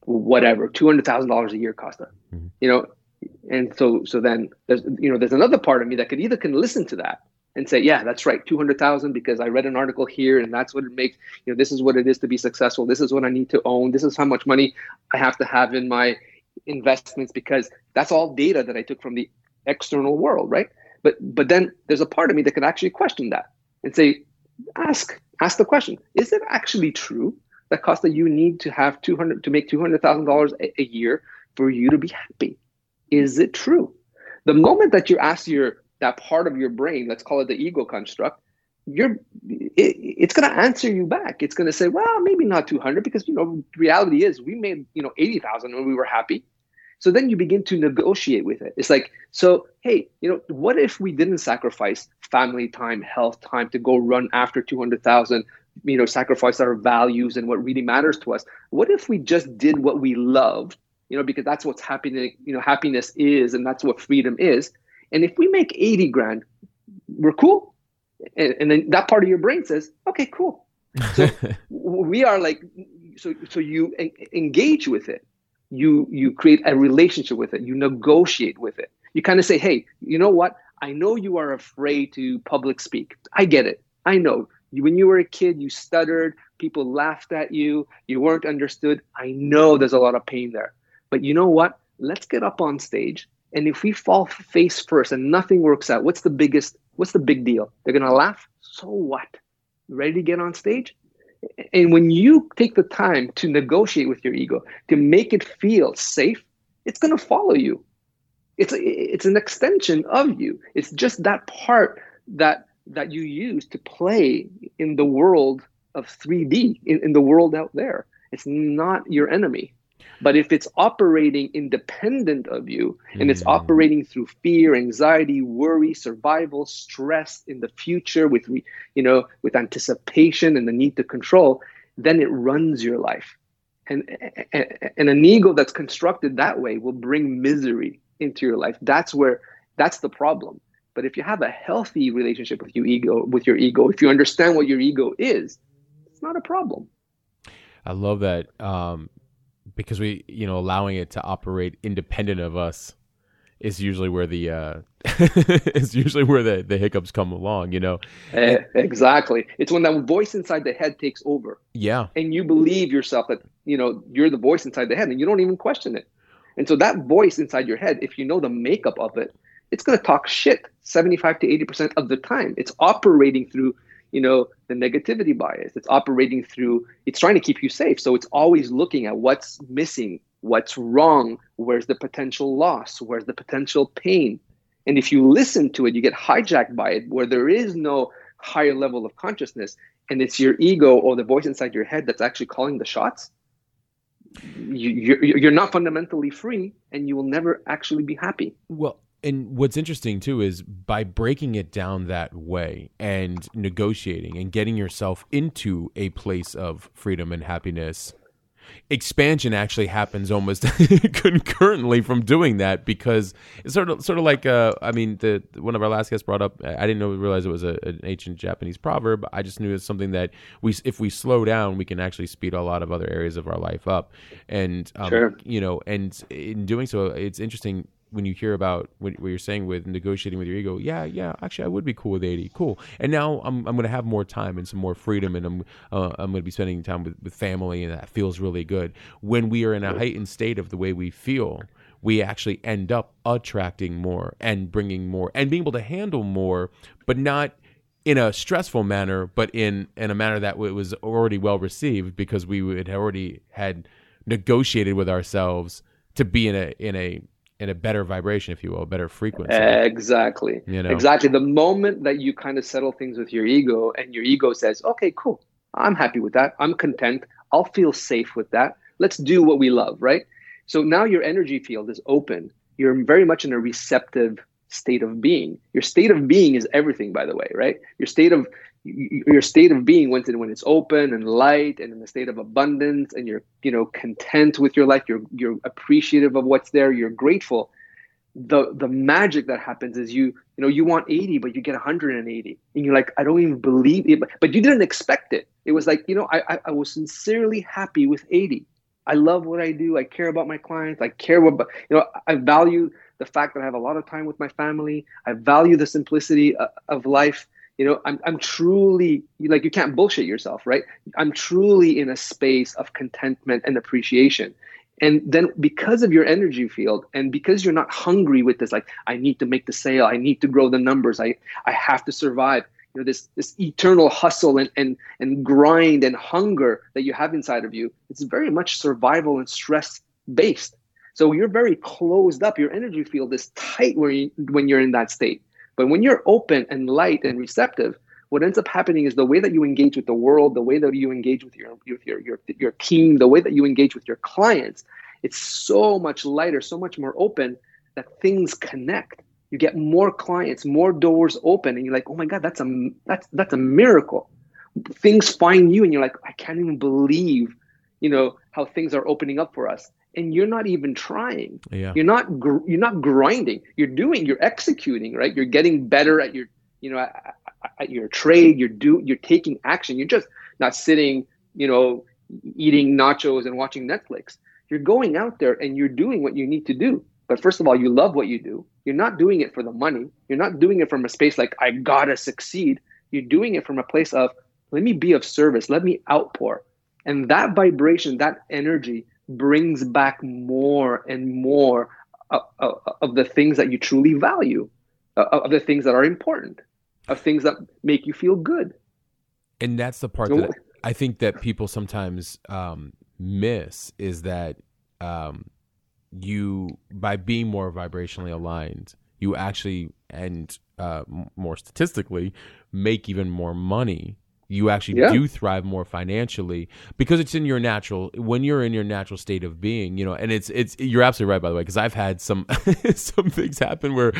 whatever two hundred thousand dollars a year, Costa. Mm-hmm. You know, and so so then there's you know there's another part of me that could either can listen to that and say, yeah, that's right, two hundred thousand because I read an article here and that's what it makes. You know, this is what it is to be successful. This is what I need to own. This is how much money I have to have in my investments because that's all data that I took from the external world, right? But but then there's a part of me that can actually question that and say, ask ask the question: Is it actually true that Costa you need to have two hundred to make two hundred thousand dollars a year for you to be happy? Is it true? The moment that you ask your that part of your brain, let's call it the ego construct, you're it, it's going to answer you back. It's going to say, well, maybe not 200 because you know reality is we made you know 80,000 when we were happy. So then you begin to negotiate with it. It's like, so, hey, you know, what if we didn't sacrifice family time, health time to go run after 200,000, you know, sacrifice our values and what really matters to us? What if we just did what we loved, you know, because that's what's happening, you know, happiness is, and that's what freedom is. And if we make 80 grand, we're cool. And, and then that part of your brain says, okay, cool. So we are like, so, so you engage with it. You you create a relationship with it. You negotiate with it. You kind of say hey you know what? I know you are afraid to public speak. I get it. I know. When you were a kid you stuttered. People laughed at you. You weren't understood. I know there's a lot of pain there. But you know what? Let's get up on stage and if we fall face first and nothing works out what's the biggest what's the big deal they're going to laugh so what ready to get on stage and when you take the time to negotiate with your ego, to make it feel safe, it's going to follow you. It's it's an extension of you. It's just that part that that you use to play in the world of 3D, in, in the world out there. It's not your enemy. But if it's operating independent of you and it's hmm. operating through fear, anxiety, worry, survival, stress in the future with you know with anticipation and the need to control, then it runs your life. And, and an ego that's constructed that way will bring misery into your life. That's where that's the problem. But if you have a healthy relationship with your ego, with your ego, if you understand what your ego is, it's not a problem. I love that. Um, because we you know allowing it to operate independent of us is usually where the uh is usually where the, the hiccups come along you know? Uh, exactly. It's when that voice inside the head takes over. Yeah. And you believe yourself that you know you're the voice inside the head and you don't even question it. And so that voice inside your head if you know the makeup of it it's going to talk shit 75 to 80% of the time. It's operating through you know, the negativity bias. It's operating through, it's trying to keep you safe. So it's always looking at what's missing, what's wrong, where's the potential loss, where's the potential pain. And if you listen to it, you get hijacked by it, where there is no higher level of consciousness, and it's your ego or the voice inside your head that's actually calling the shots. You, you're not fundamentally free, and you will never actually be happy. Well, and what's interesting too is by breaking it down that way and negotiating and getting yourself into a place of freedom and happiness expansion actually happens almost concurrently from doing that because it's sort of sort of like uh, I mean the one of our last guests brought up I didn't know realize it was a, an ancient Japanese proverb I just knew it's something that we if we slow down we can actually speed a lot of other areas of our life up and um, sure. you know and in doing so it's interesting when you hear about what, what, you're saying with negotiating with your ego, yeah, yeah, actually, I would be cool with 80. Cool. And now I'm, I'm going to have more time and some more freedom, and I'm uh, I'm going to be spending time with, with family, and that feels really good. When we are in a heightened state of the way we feel, we actually end up attracting more and bringing more and being able to handle more, but not in a stressful manner, but in in a manner that was already well received because we had already had negotiated with ourselves to be in a in a in a better vibration, if you will, a better frequency. Exactly. You know? Exactly. The moment that you kind of settle things with your ego and your ego says, okay, cool, I'm happy with that. I'm content. I'll feel safe with that. Let's do what we love, right? So now your energy field is open. You're very much in a receptive state of being. Your state of being is everything, by the way, right? Your state of your state of being when, when it's open and light and in a state of abundance and you're you know content with your life you're you're appreciative of what's there you're grateful. The the magic that happens is you you know you want 80 but you get 180 and you're like i don't even believe it but you didn't expect it. It was like you know i i was sincerely happy with 80 i love what i do. I care about my clients. I care about you know i value the fact that i have a lot of time with my family. I value the simplicity of, of life you know i'm, I'm truly like you can't bullshit yourself right? I'm truly in a space of contentment and appreciation. And then because of your energy field and because you're not hungry with this like i need to make the sale i need to grow the numbers i i have to survive you know this this eternal hustle and and and grind and hunger that you have inside of you it's very much survival and stress based. So you're very closed up. Your energy field is tight where you, when you're in that state but when you're open and light and receptive, what ends up happening is the way that you engage with the world, the way that you engage with your with your your, your team, the way that you engage with your clients, it's so much lighter, so much more open that things connect. You get more clients, more doors open, and you're like, oh my god, that's a that's that's a miracle. Things find you, and you're like, I can't even believe, you know, how things are opening up for us and you're not even trying. Yeah. you're not gr- you're not grinding. You're doing you're executing right? You're getting better at your you know at, at your trade. You're do you're taking action. You're just not sitting you know eating nachos and watching netflix. You're going out there and you're doing what you need to do. But first of all you love what you do. You're not doing it for the money. You're not doing it from a space like i gotta succeed. You're doing it from a place of let me be of service. Let me outpour. And that vibration that energy brings back more and more of, of, of the things that you truly value, of the things that are important, of things that make you feel good. And that's the part that I think that people sometimes um, miss is that um, you, by being more vibrationally aligned, you actually and uh, more statistically make even more money you actually yeah. do thrive more financially because it's in your natural when you're in your natural state of being you know and it's it's you're absolutely right by the way because i've had some some things happen where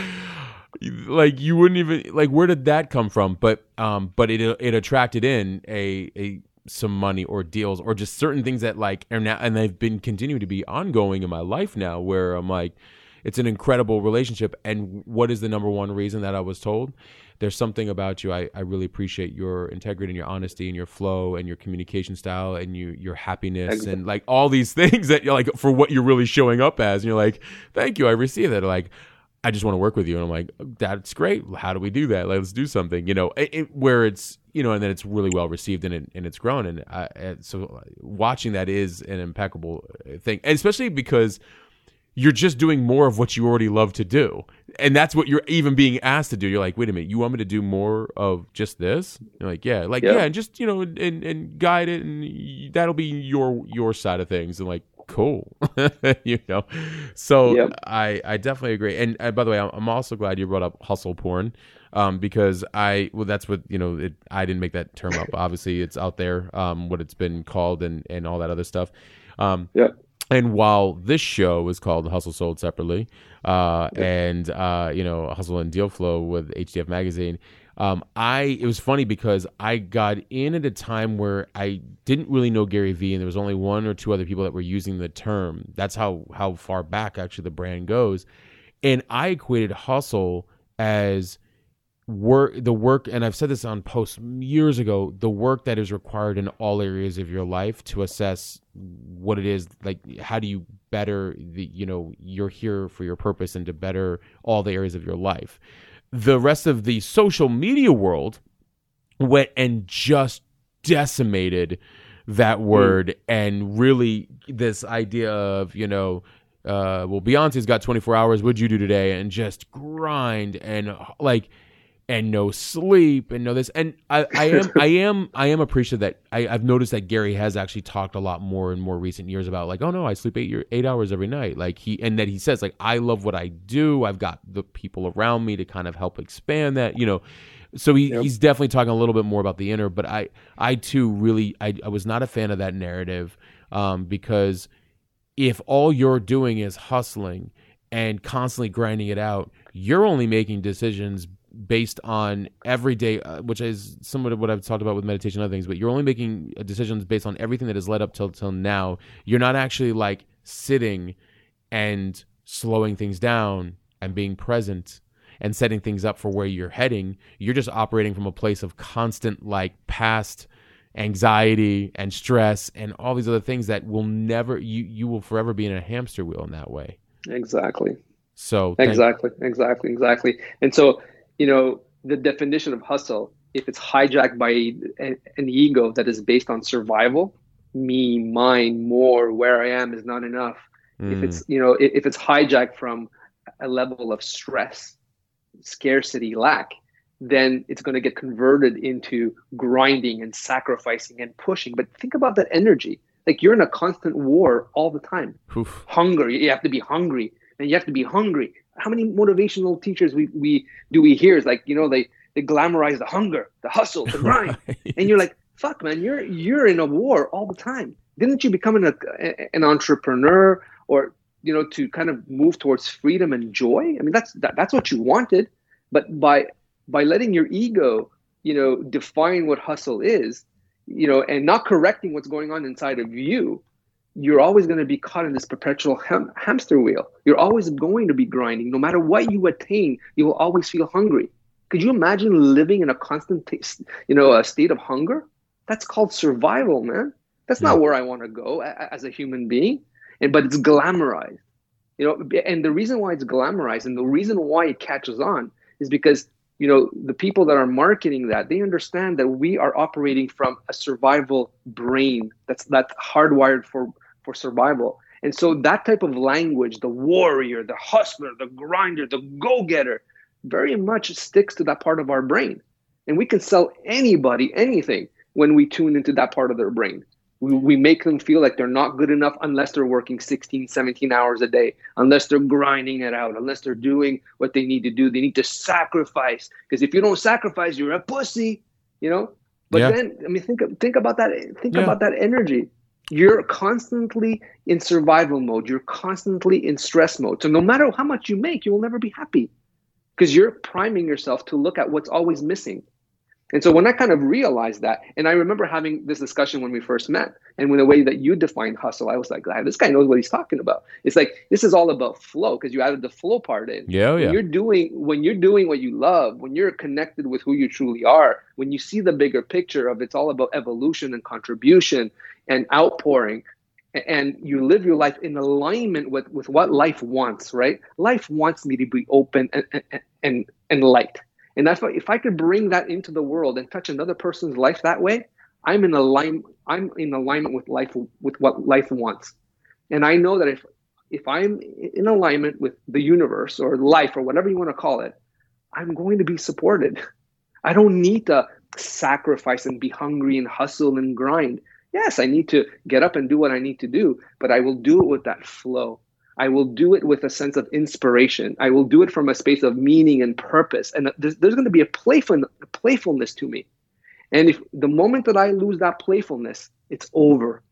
like you wouldn't even like where did that come from? But um but it it attracted in a a some money or deals or just certain things that like are now and they've been continuing to be ongoing in my life now where i'm like it's an incredible relationship. And what is the number one reason that i was told there's something about you. I, I really appreciate your integrity and your honesty and your flow and your communication style and you your happiness exactly. and like all these things that you're like for what you're really showing up as. And you're like, thank you, I receive that. Like, I just want to work with you. And I'm like, that's great. How do we do that? Like, let's do something, you know, it, it, where it's, you know, and then it's really well received and, it, and it's grown. And, I, and so uh, watching that is an impeccable uh, thing, and especially because you're just doing more of what you already love to do. And that's what you're even being asked to do. You're like, wait a minute, you want me to do more of just this? You're like, yeah, like yeah, and just you know, and and guide it, and that'll be your your side of things. And like, cool, you know. So yep. I I definitely agree. And uh, by the way, I'm also glad you brought up hustle porn. Um, because I well that's what you know it, I didn't make that term up obviously it's out there um, what it's been called and and all that other stuff um, yeah and while this show is called Hustle Sold Separately, uh, and uh, you know Hustle and Deal Flow with HDF Magazine, um, I it was funny because I got in at a time where I didn't really know Gary Vee, and there was only one or two other people that were using the term. That's how how far back actually the brand goes, and I equated hustle as work the work and i've said this on posts years ago the work that is required in all areas of your life to assess what it is like how do you better the you know you're here for your purpose and to better all the areas of your life the rest of the social media world went and just decimated that hmm. word mm. and really this idea of you know uh, well beyonce's got 24 hours what'd you do today and just grind and like and no sleep and no this. And I, I am I am I am appreciative that I, I've noticed that Gary has actually talked a lot more in more recent years about like oh no I sleep eight year, eight hours every night. Like he and that he says like I love what I do. I've got the people around me to kind of help expand that you know. So he, yep. he's definitely talking a little bit more about the inner but I I too really I, I was not a fan of that narrative um, because if all you're doing is hustling and constantly grinding it out you're only making decisions based on everyday, uh, which is somewhat of what I've talked about with meditation and other things. But you're only making uh, decisions based on everything that has led up till till now. You're not actually like sitting and slowing things down and being present and setting things up for where you're heading. You're just operating from a place of constant like past anxiety and stress and all these other things that will never you you will forever be in a hamster wheel in that way. Exactly. So exactly, exactly, exactly. And so you know, the definition of hustle, if it's hijacked by an, an ego that is based on survival, me, mine, more, where I am is not enough. Mm. If it's, mm. you know, if, if it's hijacked from a level of stress, scarcity, lack, then it's going to get converted into grinding and sacrificing and pushing. But think about that energy. Like you're in a constant war all the time. Oof. Hunger. You have to be hungry and you have to be hungry how many motivational teachers we, we do we hear is like you know they they glamorize the hunger the hustle the grind. Right. and you're like fuck man you're you're in a war all the time. Didn't you become an, a, an entrepreneur or you know to kind of move towards freedom and joy? I mean that's that, that's what you wanted. But by by letting your ego you know define what hustle is you know and not correcting what's going on inside of you you're always going to be caught in this perpetual ham- hamster wheel. You're always going to be grinding. No matter what you attain, you will always feel hungry. Could you imagine living in a constant, t- you know, a state of hunger? That's called survival, man. That's yeah. not where I want to go a- as a human being. And but it's glamorized, you know. And the reason why it's glamorized and the reason why it catches on is because you know the people that are marketing that they understand that we are operating from a survival brain that's that's hardwired for for survival. And so that type of language, the warrior, the hustler, the grinder, the go-getter, very much sticks to that part of our brain. And we can sell anybody anything when we tune into that part of their brain. We, we make them feel like they're not good enough unless they're working 16, 17 hours a day, unless they're grinding it out, unless they're doing what they need to do. They need to sacrifice. Because if you don't sacrifice, you're a pussy, you know? But yeah. then, I mean, think think about that. Think yeah. about that energy you're constantly in survival mode you're constantly in stress mode so no matter how much you make you will never be happy because you're priming yourself to look at what's always missing and so when I kind of realized that, and I remember having this discussion when we first met, and when the way that you defined hustle, I was like, this guy knows what he's talking about. It's like this is all about flow because you added the flow part in. Yeah, oh, yeah. When you're doing when you're doing what you love, when you're connected with who you truly are, when you see the bigger picture of it's all about evolution and contribution and outpouring, and you live your life in alignment with with what life wants. Right? Life wants me to be open and and and, light and that's why if I could bring that into the world and touch another person's life that way, I'm in alignment. I'm in alignment with life with what life wants. And I know that if if I'm in alignment with the universe or life or whatever you want to call it, I'm going to be supported. I don't need to sacrifice and be hungry and hustle and grind. Yes, I need to get up and do what I need to do, but I will do it with that flow. I will do it with a sense of inspiration. I will do it from a space of meaning and purpose. And there's, there's going to be a, playful, a playfulness to me. And if the moment that I lose that playfulness, it's over.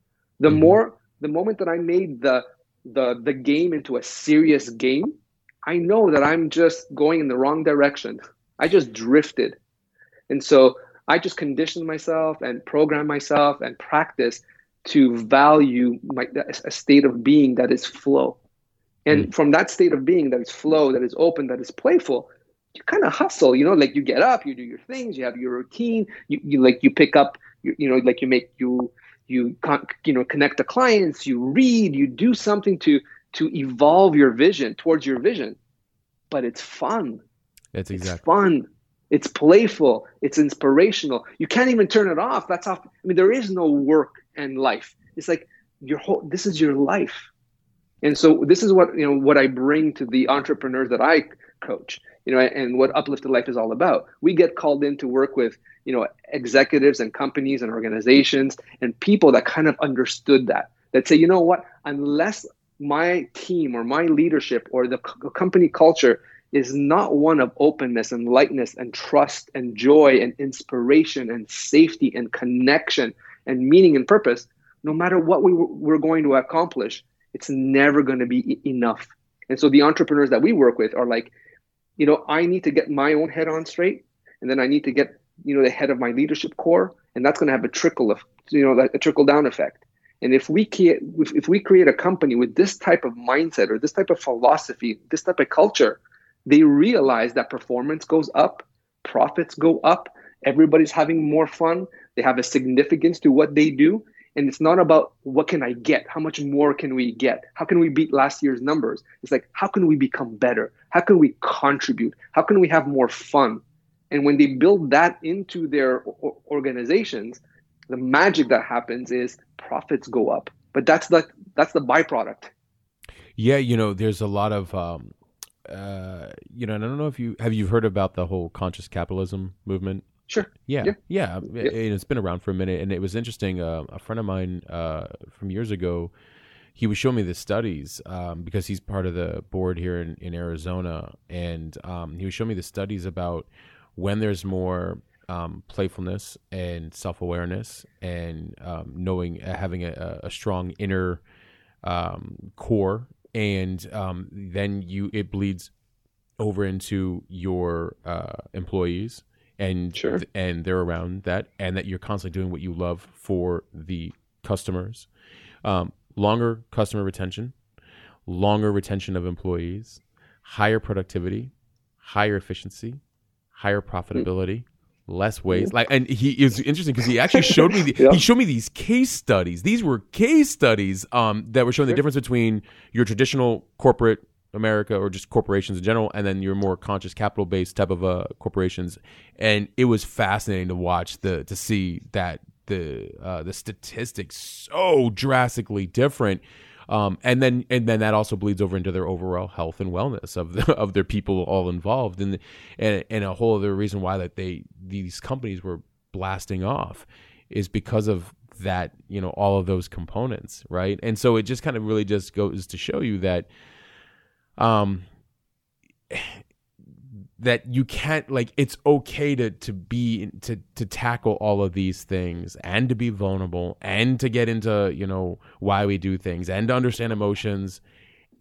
The mm-hmm. more, the moment that I made the the the game into a serious game, I know that I'm just going in the wrong direction. I just drifted. And so I just conditioned myself and programmed myself and practice to value my, a state of being that is flow. And mm. from that state of being that is flow, that is open, that is playful, you kind of hustle, you know, like you get up, you do your things, you have your routine, you, you like you pick up, you, you know, like you make you you you know connect the clients, you read, you do something to to evolve your vision towards your vision. But it's fun. It's exactly it's fun. It's playful. It's inspirational. You can't even turn it off. That's off. I mean, there is no work and life. It's like your whole. This is your life, and so this is what you know. What I bring to the entrepreneurs that I coach, you know, and what uplifted life is all about. We get called in to work with you know executives and companies and organizations and people that kind of understood that that say you know what unless my team or my leadership or the company culture is not one of openness and lightness and trust and joy and inspiration and safety and connection and meaning and purpose. No matter what we we're going to accomplish it's never going to be enough. And so the entrepreneurs that we work with are like you know i need to get my own head on straight and then i need to get you know the head of my leadership core and that's going to have a trickle of you know a trickle down effect. And if we create if, if we create a company with this type of mindset or this type of philosophy this type of culture they realize that performance goes up profits go up everybody's having more fun they have a significance to what they do and it's not about what can i get how much more can we get how can we beat last year's numbers it's like how can we become better how can we contribute how can we have more fun and when they build that into their organizations, the magic that happens is profits go up. But that's the that's the byproduct. Yeah, you know, there's a lot of um, uh, you know, and I don't know if you have you heard about the whole conscious capitalism movement. Sure. Yeah, yeah, yeah. yeah. It, has been around for a minute, and it was interesting. Uh, a friend of mine uh, from years ago, he was showing me the studies um, because he's part of the board here in, in Arizona, and um, he was showing me the studies about when there's more um, playfulness and self awareness and um, knowing uh, having a, a, strong inner um, core, and um, then you it bleeds over into your uh, employees and sure. and they're around that, and that you're constantly doing what you love for the customers. Um, longer customer retention, longer retention of employees, higher productivity, higher efficiency, higher profitability, less waste. Like, and he is interesting because he actually showed me the, yeah. he showed me these case studies. These were case studies um, that were showing the difference between your traditional corporate America or just corporations in general, and then your more conscious capital based type of uh, corporations. And it was fascinating to watch the to see that the uh, the statistics so drastically different um, and then and then that also bleeds over into their overall health and wellness of the, of their people all involved, and and and a whole other reason why that they these companies were blasting off is because of that you know all of those components right? And so it just kind of really just goes to show you that um that you can't like it's okay to to be to to tackle all of these things and to be vulnerable and to get into you know why we do things and to understand emotions.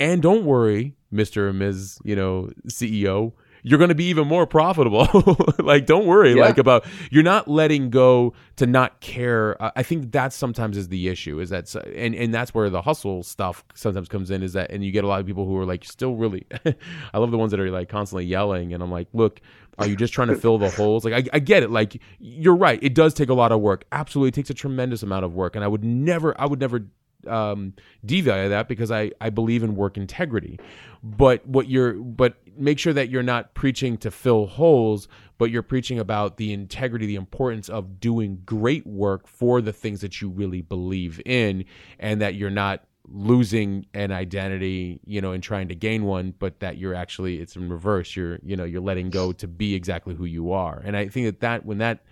And don't worry mr and ms you know ceo you're going to be even more profitable. like, don't worry, yeah. like about you're not letting go to not care. I think that sometimes is the issue. Is that and and that's where the hustle stuff sometimes comes in. Is that and you get a lot of people who are like still really. I love the ones that are like constantly yelling, and I'm like, look. Are you just trying to fill the holes? Like I, I get it. Like you're right. It does take a lot of work. Absolutely, it takes a tremendous amount of work. And I would never, I would never um, devalue that because I, I believe in work integrity. But what you're but make sure that you're not preaching to fill holes, but you're preaching about the integrity, the importance of doing great work for the things that you really believe in, and that you're not losing an identity, you know, and trying to gain one, but that you're actually it's in reverse. You're you know you're letting go to be exactly who you are, and I think that that when that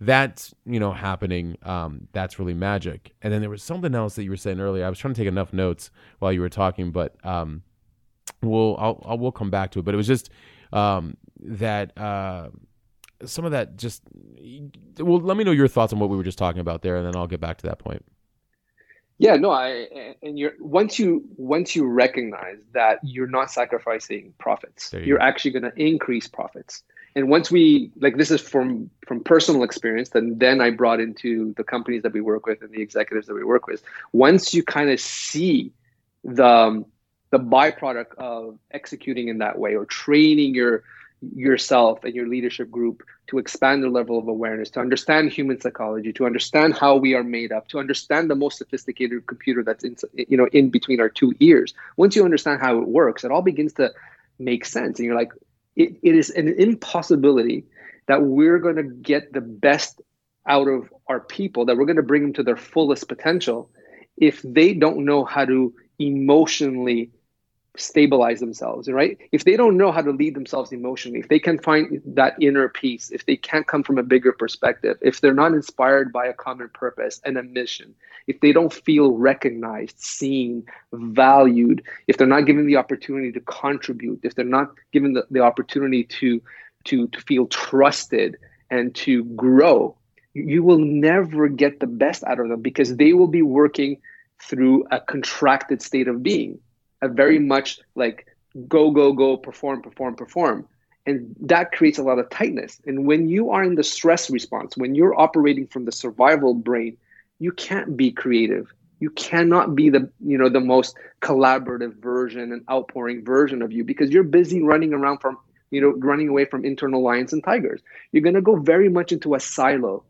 that's you know happening um, that's really magic. And then there was something else that you were saying earlier. I was trying to take enough notes while you were talking but um, we'll I'll, I'll we'll come back to it. But it was just um, that uh, some of that just well let me know your thoughts on what we were just talking about there and then i'll get back to that point. Yeah, no, I and you're once you once you recognize that you're not sacrificing profits, you are actually going to increase profits. And once we like this is from from personal experience, then then I brought into the companies that we work with and the executives that we work with. Once you kind of see the um, the byproduct of executing in that way or training your yourself and your leadership group to expand their level of awareness, to understand human psychology, to understand how we are made up, to understand the most sophisticated computer that's in, you know in between our two ears. Once you understand how it works, it all begins to make sense, and you're like, it, it is an impossibility that we're going to get the best out of our people, that we're going to bring them to their fullest potential, if they don't know how to emotionally stabilize themselves right? If they don't know how to lead themselves emotionally if they can't find that inner peace if they can't come from a bigger perspective if they're not inspired by a common purpose and a mission if they don't feel recognized seen valued if they're not given the opportunity to contribute if they're not given the, the opportunity to to to feel trusted and to grow you will never get the best out of them because they will be working through a contracted state of being a very much like go go go perform perform perform. And that creates a lot of tightness. And when you are in the stress response when you're operating from the survival brain you can't be creative. You cannot be the you know the most collaborative version and outpouring version of you because you're busy running around from you know running away from internal lions and tigers. You're going to go very much into a silo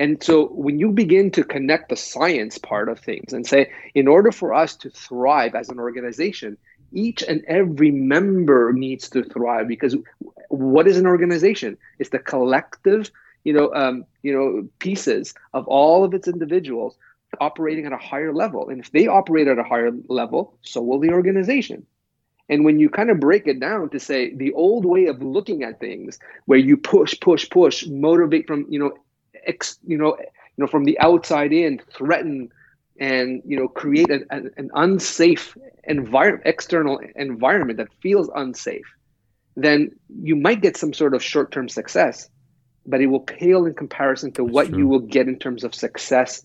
and so when you begin to connect the science part of things and say, in order for us to thrive as an organization, each and every member needs to thrive because what is an organization? It's the collective, you know, um, you know, pieces of all of its individuals operating at a higher level. And if they operate at a higher level, so will the organization. And when you kind of break it down to say the old way of looking at things, where you push, push, push, motivate from, you know, ex, you know, you know, from the outside in, threaten and you know create an, an unsafe environment, external environment that feels unsafe, then you might get some sort of short-term success, but it will pale in comparison to That's what true. you will get in terms of success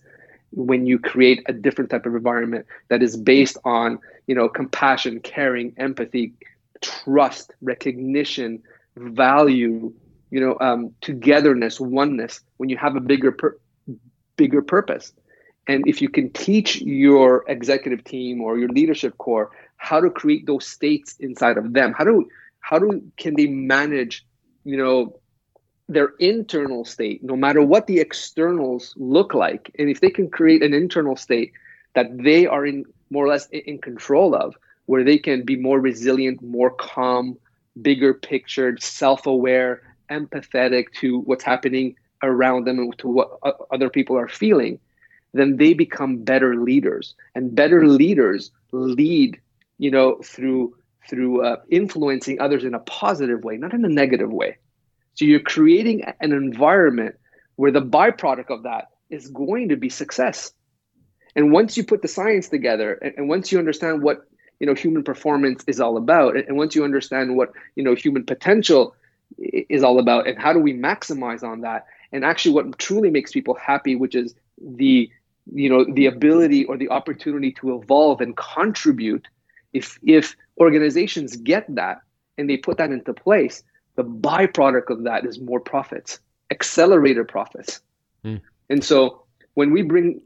when you create a different type of environment that is based on you know compassion caring empathy trust recognition value you know um, togetherness oneness when you have a bigger pur- bigger purpose. And if you can teach your executive team or your leadership core how to create those states inside of them how do how do can they manage you know their internal state no matter what the externals look like. And if they can create an internal state that they are in more or less in control of where they can be more resilient more calm bigger pictured self-aware empathetic to what's happening around them and to what other people are feeling, then they become better leaders. And better leaders lead, you know, through through uh, influencing others in a positive way, not in a negative way. So you're creating an environment where the byproduct of that is going to be success. And once you put the science together, and, and once you understand what you know human performance is all about, and, and once you understand what you know human potential is all about and how do we maximize on that and actually what truly makes people happy which is the you know the ability or the opportunity to evolve and contribute if if organizations get that and they put that into place the byproduct of that is more profits accelerated profits mm. and so when we bring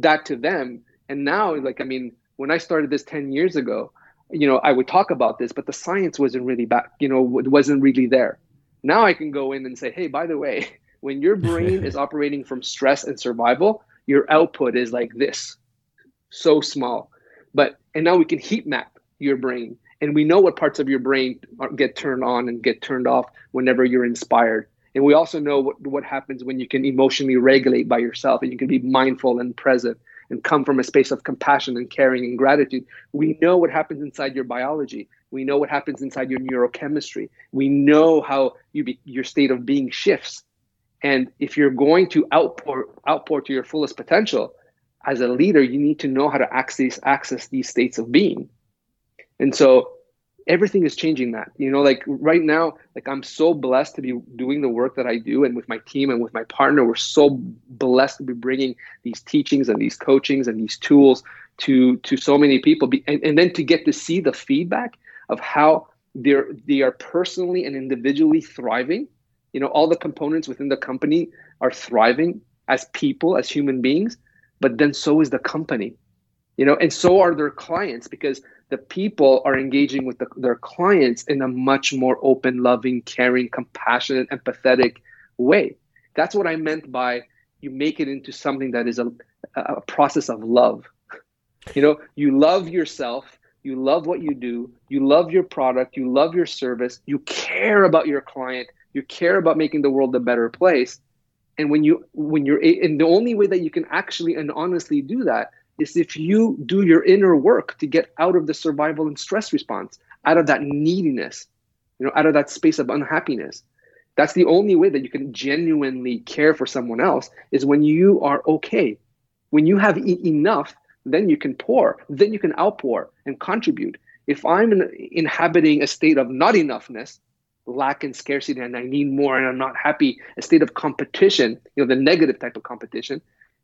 that to them and now like i mean when i started this 10 years ago you know, I would talk about this, but the science wasn't really back, you know, it wasn't really there. Now I can go in and say, hey, by the way, when your brain is operating from stress and survival, your output is like this, so small. But and now we can heat map your brain, and we know what parts of your brain get turned on and get turned off whenever you're inspired. And we also know what, what happens when you can emotionally regulate by yourself and you can be mindful and present and come from a space of compassion and caring and gratitude, we know what happens inside your biology. We know what happens inside your neurochemistry. We know how you be, your state of being shifts. And if you're going to outpour outpour to your fullest potential, as a leader, you need to know how to access access these states of being. And so everything is changing that. You know, like right now, like I'm so blessed to be doing the work that I do and with my team and with my partner, we're so blessed to be bringing these teachings and these coachings and these tools to to so many people and, and then to get to see the feedback of how they're they are personally and individually thriving. You know, all the components within the company are thriving as people, as human beings, but then so is the company. You know, and so are their clients because the people are engaging with the, their clients in a much more open, loving, caring, compassionate, empathetic way. That's what I meant by you make it into something that is a, a process of love. You know, you love yourself, you love what you do, you love your product, you love your service, you care about your client, you care about making the world a better place. And when you when you're and the only way that you can actually and honestly do that is if you do your inner work to get out of the survival and stress response, out of that neediness, you know, out of that space of unhappiness. That's the only way that you can genuinely care for someone else is when you are okay. When you have e- enough, then you can pour, then you can outpour and contribute. If I'm in, inhabiting a state of not enoughness, lack and scarcity, and I need more and I'm not happy, a state of competition, you know, the negative type of competition,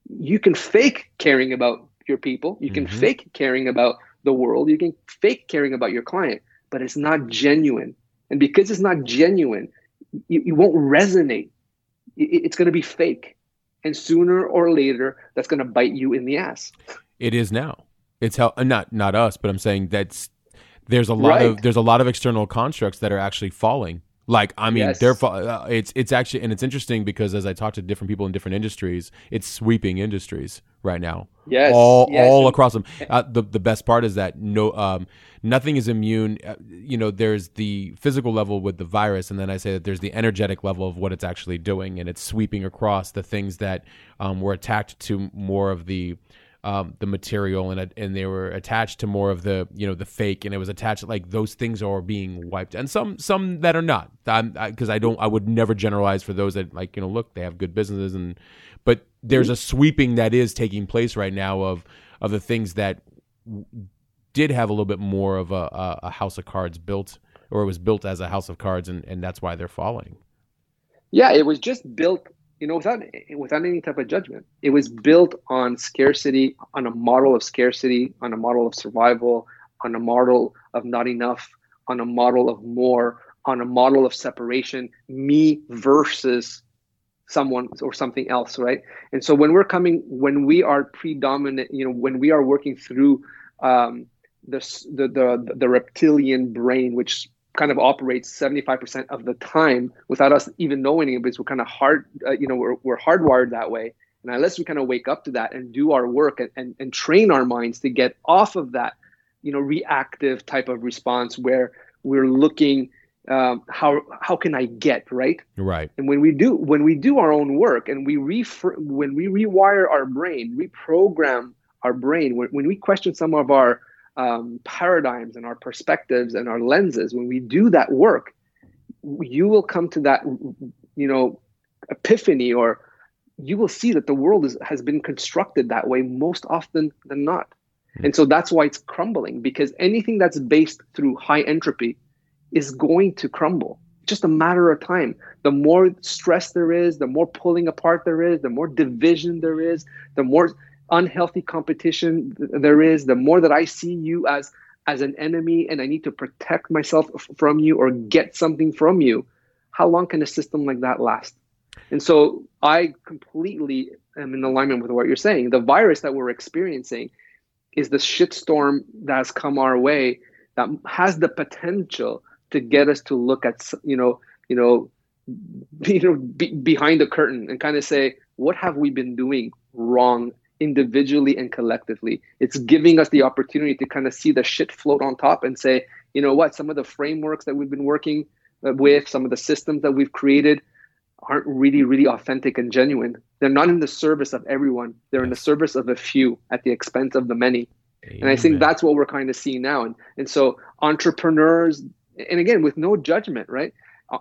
you can fake caring about your people. You can mm-hmm. fake caring about the world. You can fake caring about your client, but it's not genuine. And because it's not genuine, you, you won't resonate. It, it's going to be fake. And sooner or later, that's going to bite you in the ass. It is now. It's how uh, not not us, but I'm saying that's there's a lot right. of there's a lot of external constructs that are actually falling like I mean, yes. they're uh, it's it's actually and it's interesting because as I talk to different people in different industries, it's sweeping industries right now. Yes, all yes. all across them. Uh, the the best part is that no um nothing is immune. Uh, you know, there's the physical level with the virus, and then I say that there's the energetic level of what it's actually doing, and it's sweeping across the things that um, were attacked to more of the um, the material and and they were attached to more of the you know the fake and it was attached like those things are being wiped. And some some that are not. Because I, I, don't I would never generalize for those that like you know look they have good businesses and but there's a sweeping that is taking place right now of of the things that did have a little bit more of a, a house of cards built or it was built as a house of cards and and that's why they're falling. Yeah it was just built you know, without without any type of judgment. It was built on scarcity, on a model of scarcity, on a model of survival, on a model of not enough, on a model of more, on a model of separation, me versus someone or something else, right? And so when we're coming, when we are predominant, you know, when we are working through um, the, the the the reptilian brain, which kind of operates 75% of the time without us even knowing it because we're kind of hard uh, you know we're, we're hardwired that way and unless we kind of wake up to that and do our work and, and, and train our minds to get off of that you know reactive type of response where we're looking um, how how can I get right? Right. And when we do when we do our own work and we refer, when we rewire our brain, reprogram our brain, when, when we question some of our um, paradigms and our perspectives and our lenses, when we do that work, you will come to that, you know, epiphany, or you will see that the world is, has been constructed that way most often than not. Mm-hmm. And so that's why it's crumbling because anything that's based through high entropy is going to crumble. Just a matter of time. The more stress there is, the more pulling apart there is, the more division there is, the more unhealthy competition there is, the more that I see you as as an enemy and I need to protect myself from you or get something from you, how long can a system like that last? And so I completely am in alignment with what you're saying. The virus that we're experiencing is the shitstorm that has come our way that has the potential to get us to look at you know you know you know be, behind the curtain and kind of say what have we been doing wrong individually and collectively. It's giving us the opportunity to kind of see the shit float on top and say, you know what, some of the frameworks that we've been working uh, with, some of the systems that we've created, aren't really, really authentic and genuine. They're not in the service of everyone. They're in the service of a few at the expense of the many. Amen. And I think that's what we're kind of seeing now. And and so entrepreneurs, and again with no judgment, right?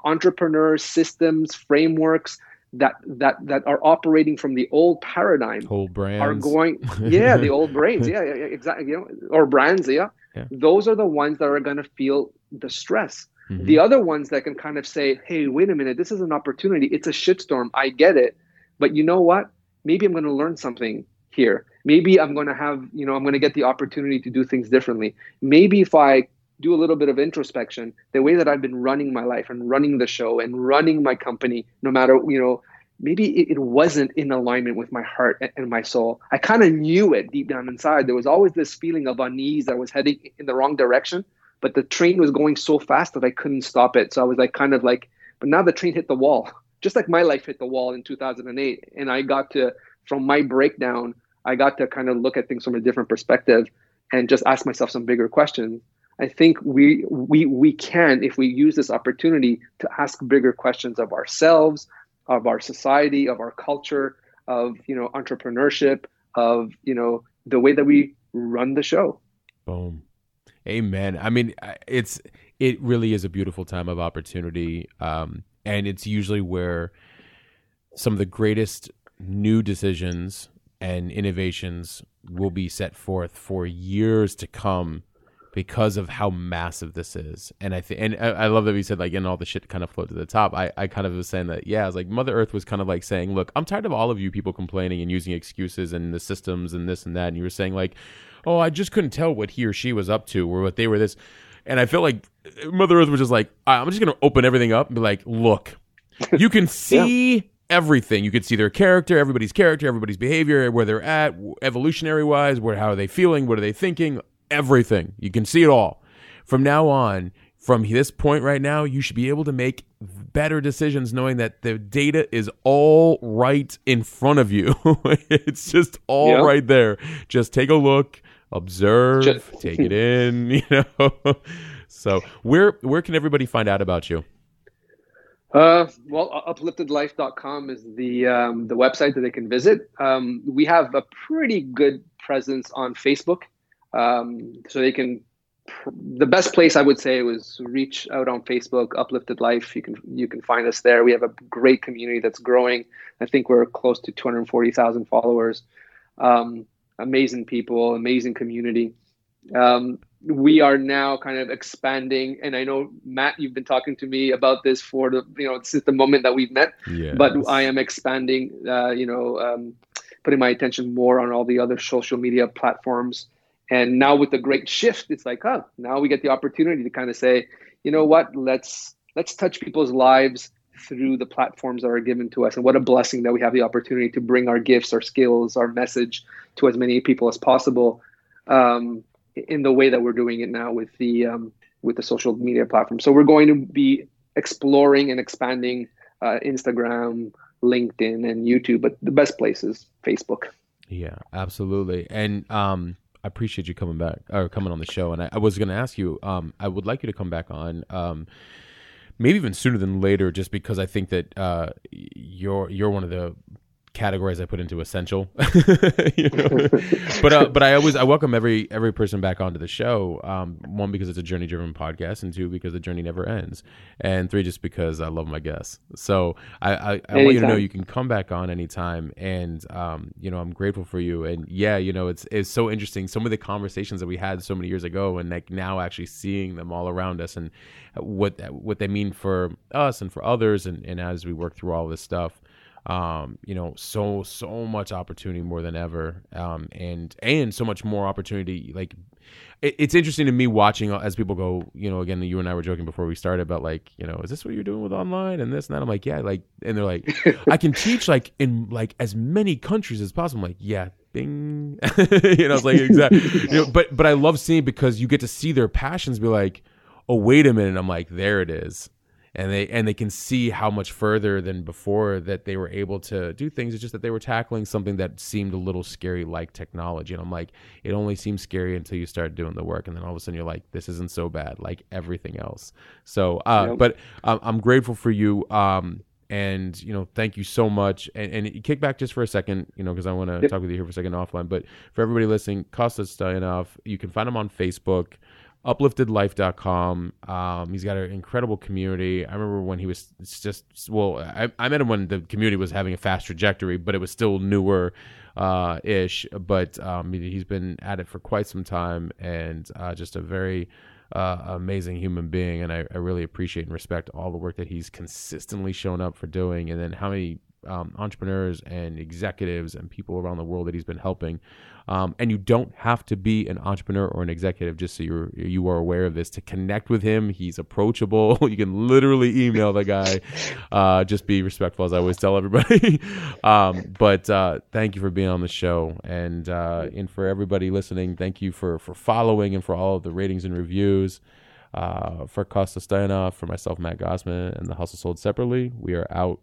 Entrepreneurs, systems, frameworks that that that are operating from the old paradigm old brands. are going yeah the old brands. Yeah, yeah, exactly you know or brands yeah. yeah. Those are the ones that are going to feel the stress. Mm-hmm. the other ones that can kind of say hey wait a minute this is an opportunity. It's a shitstorm. I get it. But you know what? Maybe i'm going to learn something here. Maybe i'm going to have you know i'm going to get the opportunity to do things differently. Maybe if i do a little bit of introspection, the way that I've been running my life and running the show and running my company, no matter, you know, maybe it, it wasn't in alignment with my heart and, and my soul. I kind of knew it deep down inside. There was always this feeling of unease that was heading in the wrong direction, but the train was going so fast that I couldn't stop it. So I was like, kind of like, but now the train hit the wall, just like my life hit the wall in 2008. And I got to, from my breakdown, I got to kind of look at things from a different perspective and just ask myself some bigger questions I think we we we can if we use this opportunity to ask bigger questions of ourselves, of our society, of our culture, of you know entrepreneurship, of you know the way that we run the show. Boom. Amen. I mean, it's it really is a beautiful time of opportunity, um, and it's usually where some of the greatest new decisions and innovations will be set forth for years to come because of how massive this is. And I think, and I, I, love that we said like, and all the shit kind of float to the top. I, I kind of was saying that, yeah, I was like, Mother Earth was kind of like saying, look, I'm tired of all of you people complaining and using excuses and the systems and this and that. And you were saying like, oh, I just couldn't tell what he or she was up to or what they were this. And I feel like uh, Mother Earth was just like, I'm just going to open everything up and be like, look, you can see. yeah everything. You could see their character, everybody's character, everybody's behavior, where they're at, evolutionary wise, where how are they feeling, what are they thinking, everything. You can see it all. From now on, from this point right now, you should be able to make better decisions knowing that the data is all right in front of you. it's just all yeah. right there. Just take a look, observe, just- take it in, you know. so, where where can everybody find out about you? Uh, well, upliftedlife.com is the um, the website that they can visit. Um, we have a pretty good presence on Facebook. Um, so they can. The best place I would say was reach out on Facebook, Uplifted Life. You can you can find us there. We have a great community that's growing. I think we're close to 240,000 followers. Um, amazing people, amazing community. Um, we are now kind of expanding, and I know Matt, you've been talking to me about this for the you know since the moment that we've met. Yes. But I am expanding. Uh, you know, um, putting my attention more on all the other social media platforms. And now with the great shift, it's like, oh, now we get the opportunity to kind of say, you know what, let's let's touch people's lives through the platforms that are given to us. And what a blessing that we have the opportunity to bring our gifts, our skills, our message to as many people as possible um, in the way that we're doing it now with the um, with the social media platform. So we're going to be exploring and expanding uh, Instagram, LinkedIn, and YouTube, but the best place is Facebook. Yeah, absolutely. And um, I appreciate you coming back or coming on the show. And I, I was going to ask you, um, I would like you to come back on, um, maybe even sooner than later, just because I think that uh, you're you're one of the categories I put into essential. you know? but uh, but I always I welcome every every person back onto the show. Um, one because it's a journey driven podcast, and two because the journey never ends, and three just because I love my guests. So I I, I want you to know you can come back on anytime, and um, you know I'm grateful for you. And yeah, you know it's it's so interesting. Some of the conversations that we had so many years ago, and like now actually seeing them all around us, and what what they mean for us and for others, and, and as we work through all this stuff um, you know, so so much opportunity more than ever, um, and and so much more opportunity. Like, it, it's interesting to me watching as people go. You know, again, you and I were joking before we started about like, you know, is this what you're doing with online and this and that? I'm like, yeah, like, and they're like, I can teach like in like as many countries as possible. I'm like, yeah, bing, you know, it's like exactly. you know, but but I love seeing because you get to see their passions be like, oh wait a minute, I'm like, there it is and they and they can see how much further than before that they were able to do things. It's just that they were tackling something that seemed a little scary, like technology. And I'm like, it only seems scary until you start doing the work, and then all of a sudden you're like, this isn't so bad, like everything else. So, uh, yep. but um, I'm grateful for you. Um, and you know, thank you so much. And, and kick back just for a second, you know, because I want to Yep. talk with you here for a second offline. But for everybody listening, Costa Stoyanov, you can find him on Facebook, upliftedlife.com. Um, he's got an incredible community. I remember when he was it's just well, I, I met him when the community was having a fast trajectory, but it was still newer uh, ish. But um, he- he's been at it for quite some time, and uh, just a very uh, amazing human being. And I, I really appreciate and respect all the work that he's consistently shown up for doing, and then how many um, entrepreneurs and executives and people around the world that he's been helping. Um, and you don't have to be an entrepreneur or an executive, just so you're you are aware of this. To connect with him, he's approachable. you can literally email the guy. Uh, just be respectful, as I always tell everybody. um, but uh, thank you for being on the show, and uh, and for everybody listening, thank you for for following and for all of the ratings and reviews. Uh, for Costa Stoyanov, for myself, Matt Gottesman, and the Hustle Sold separately, we are out.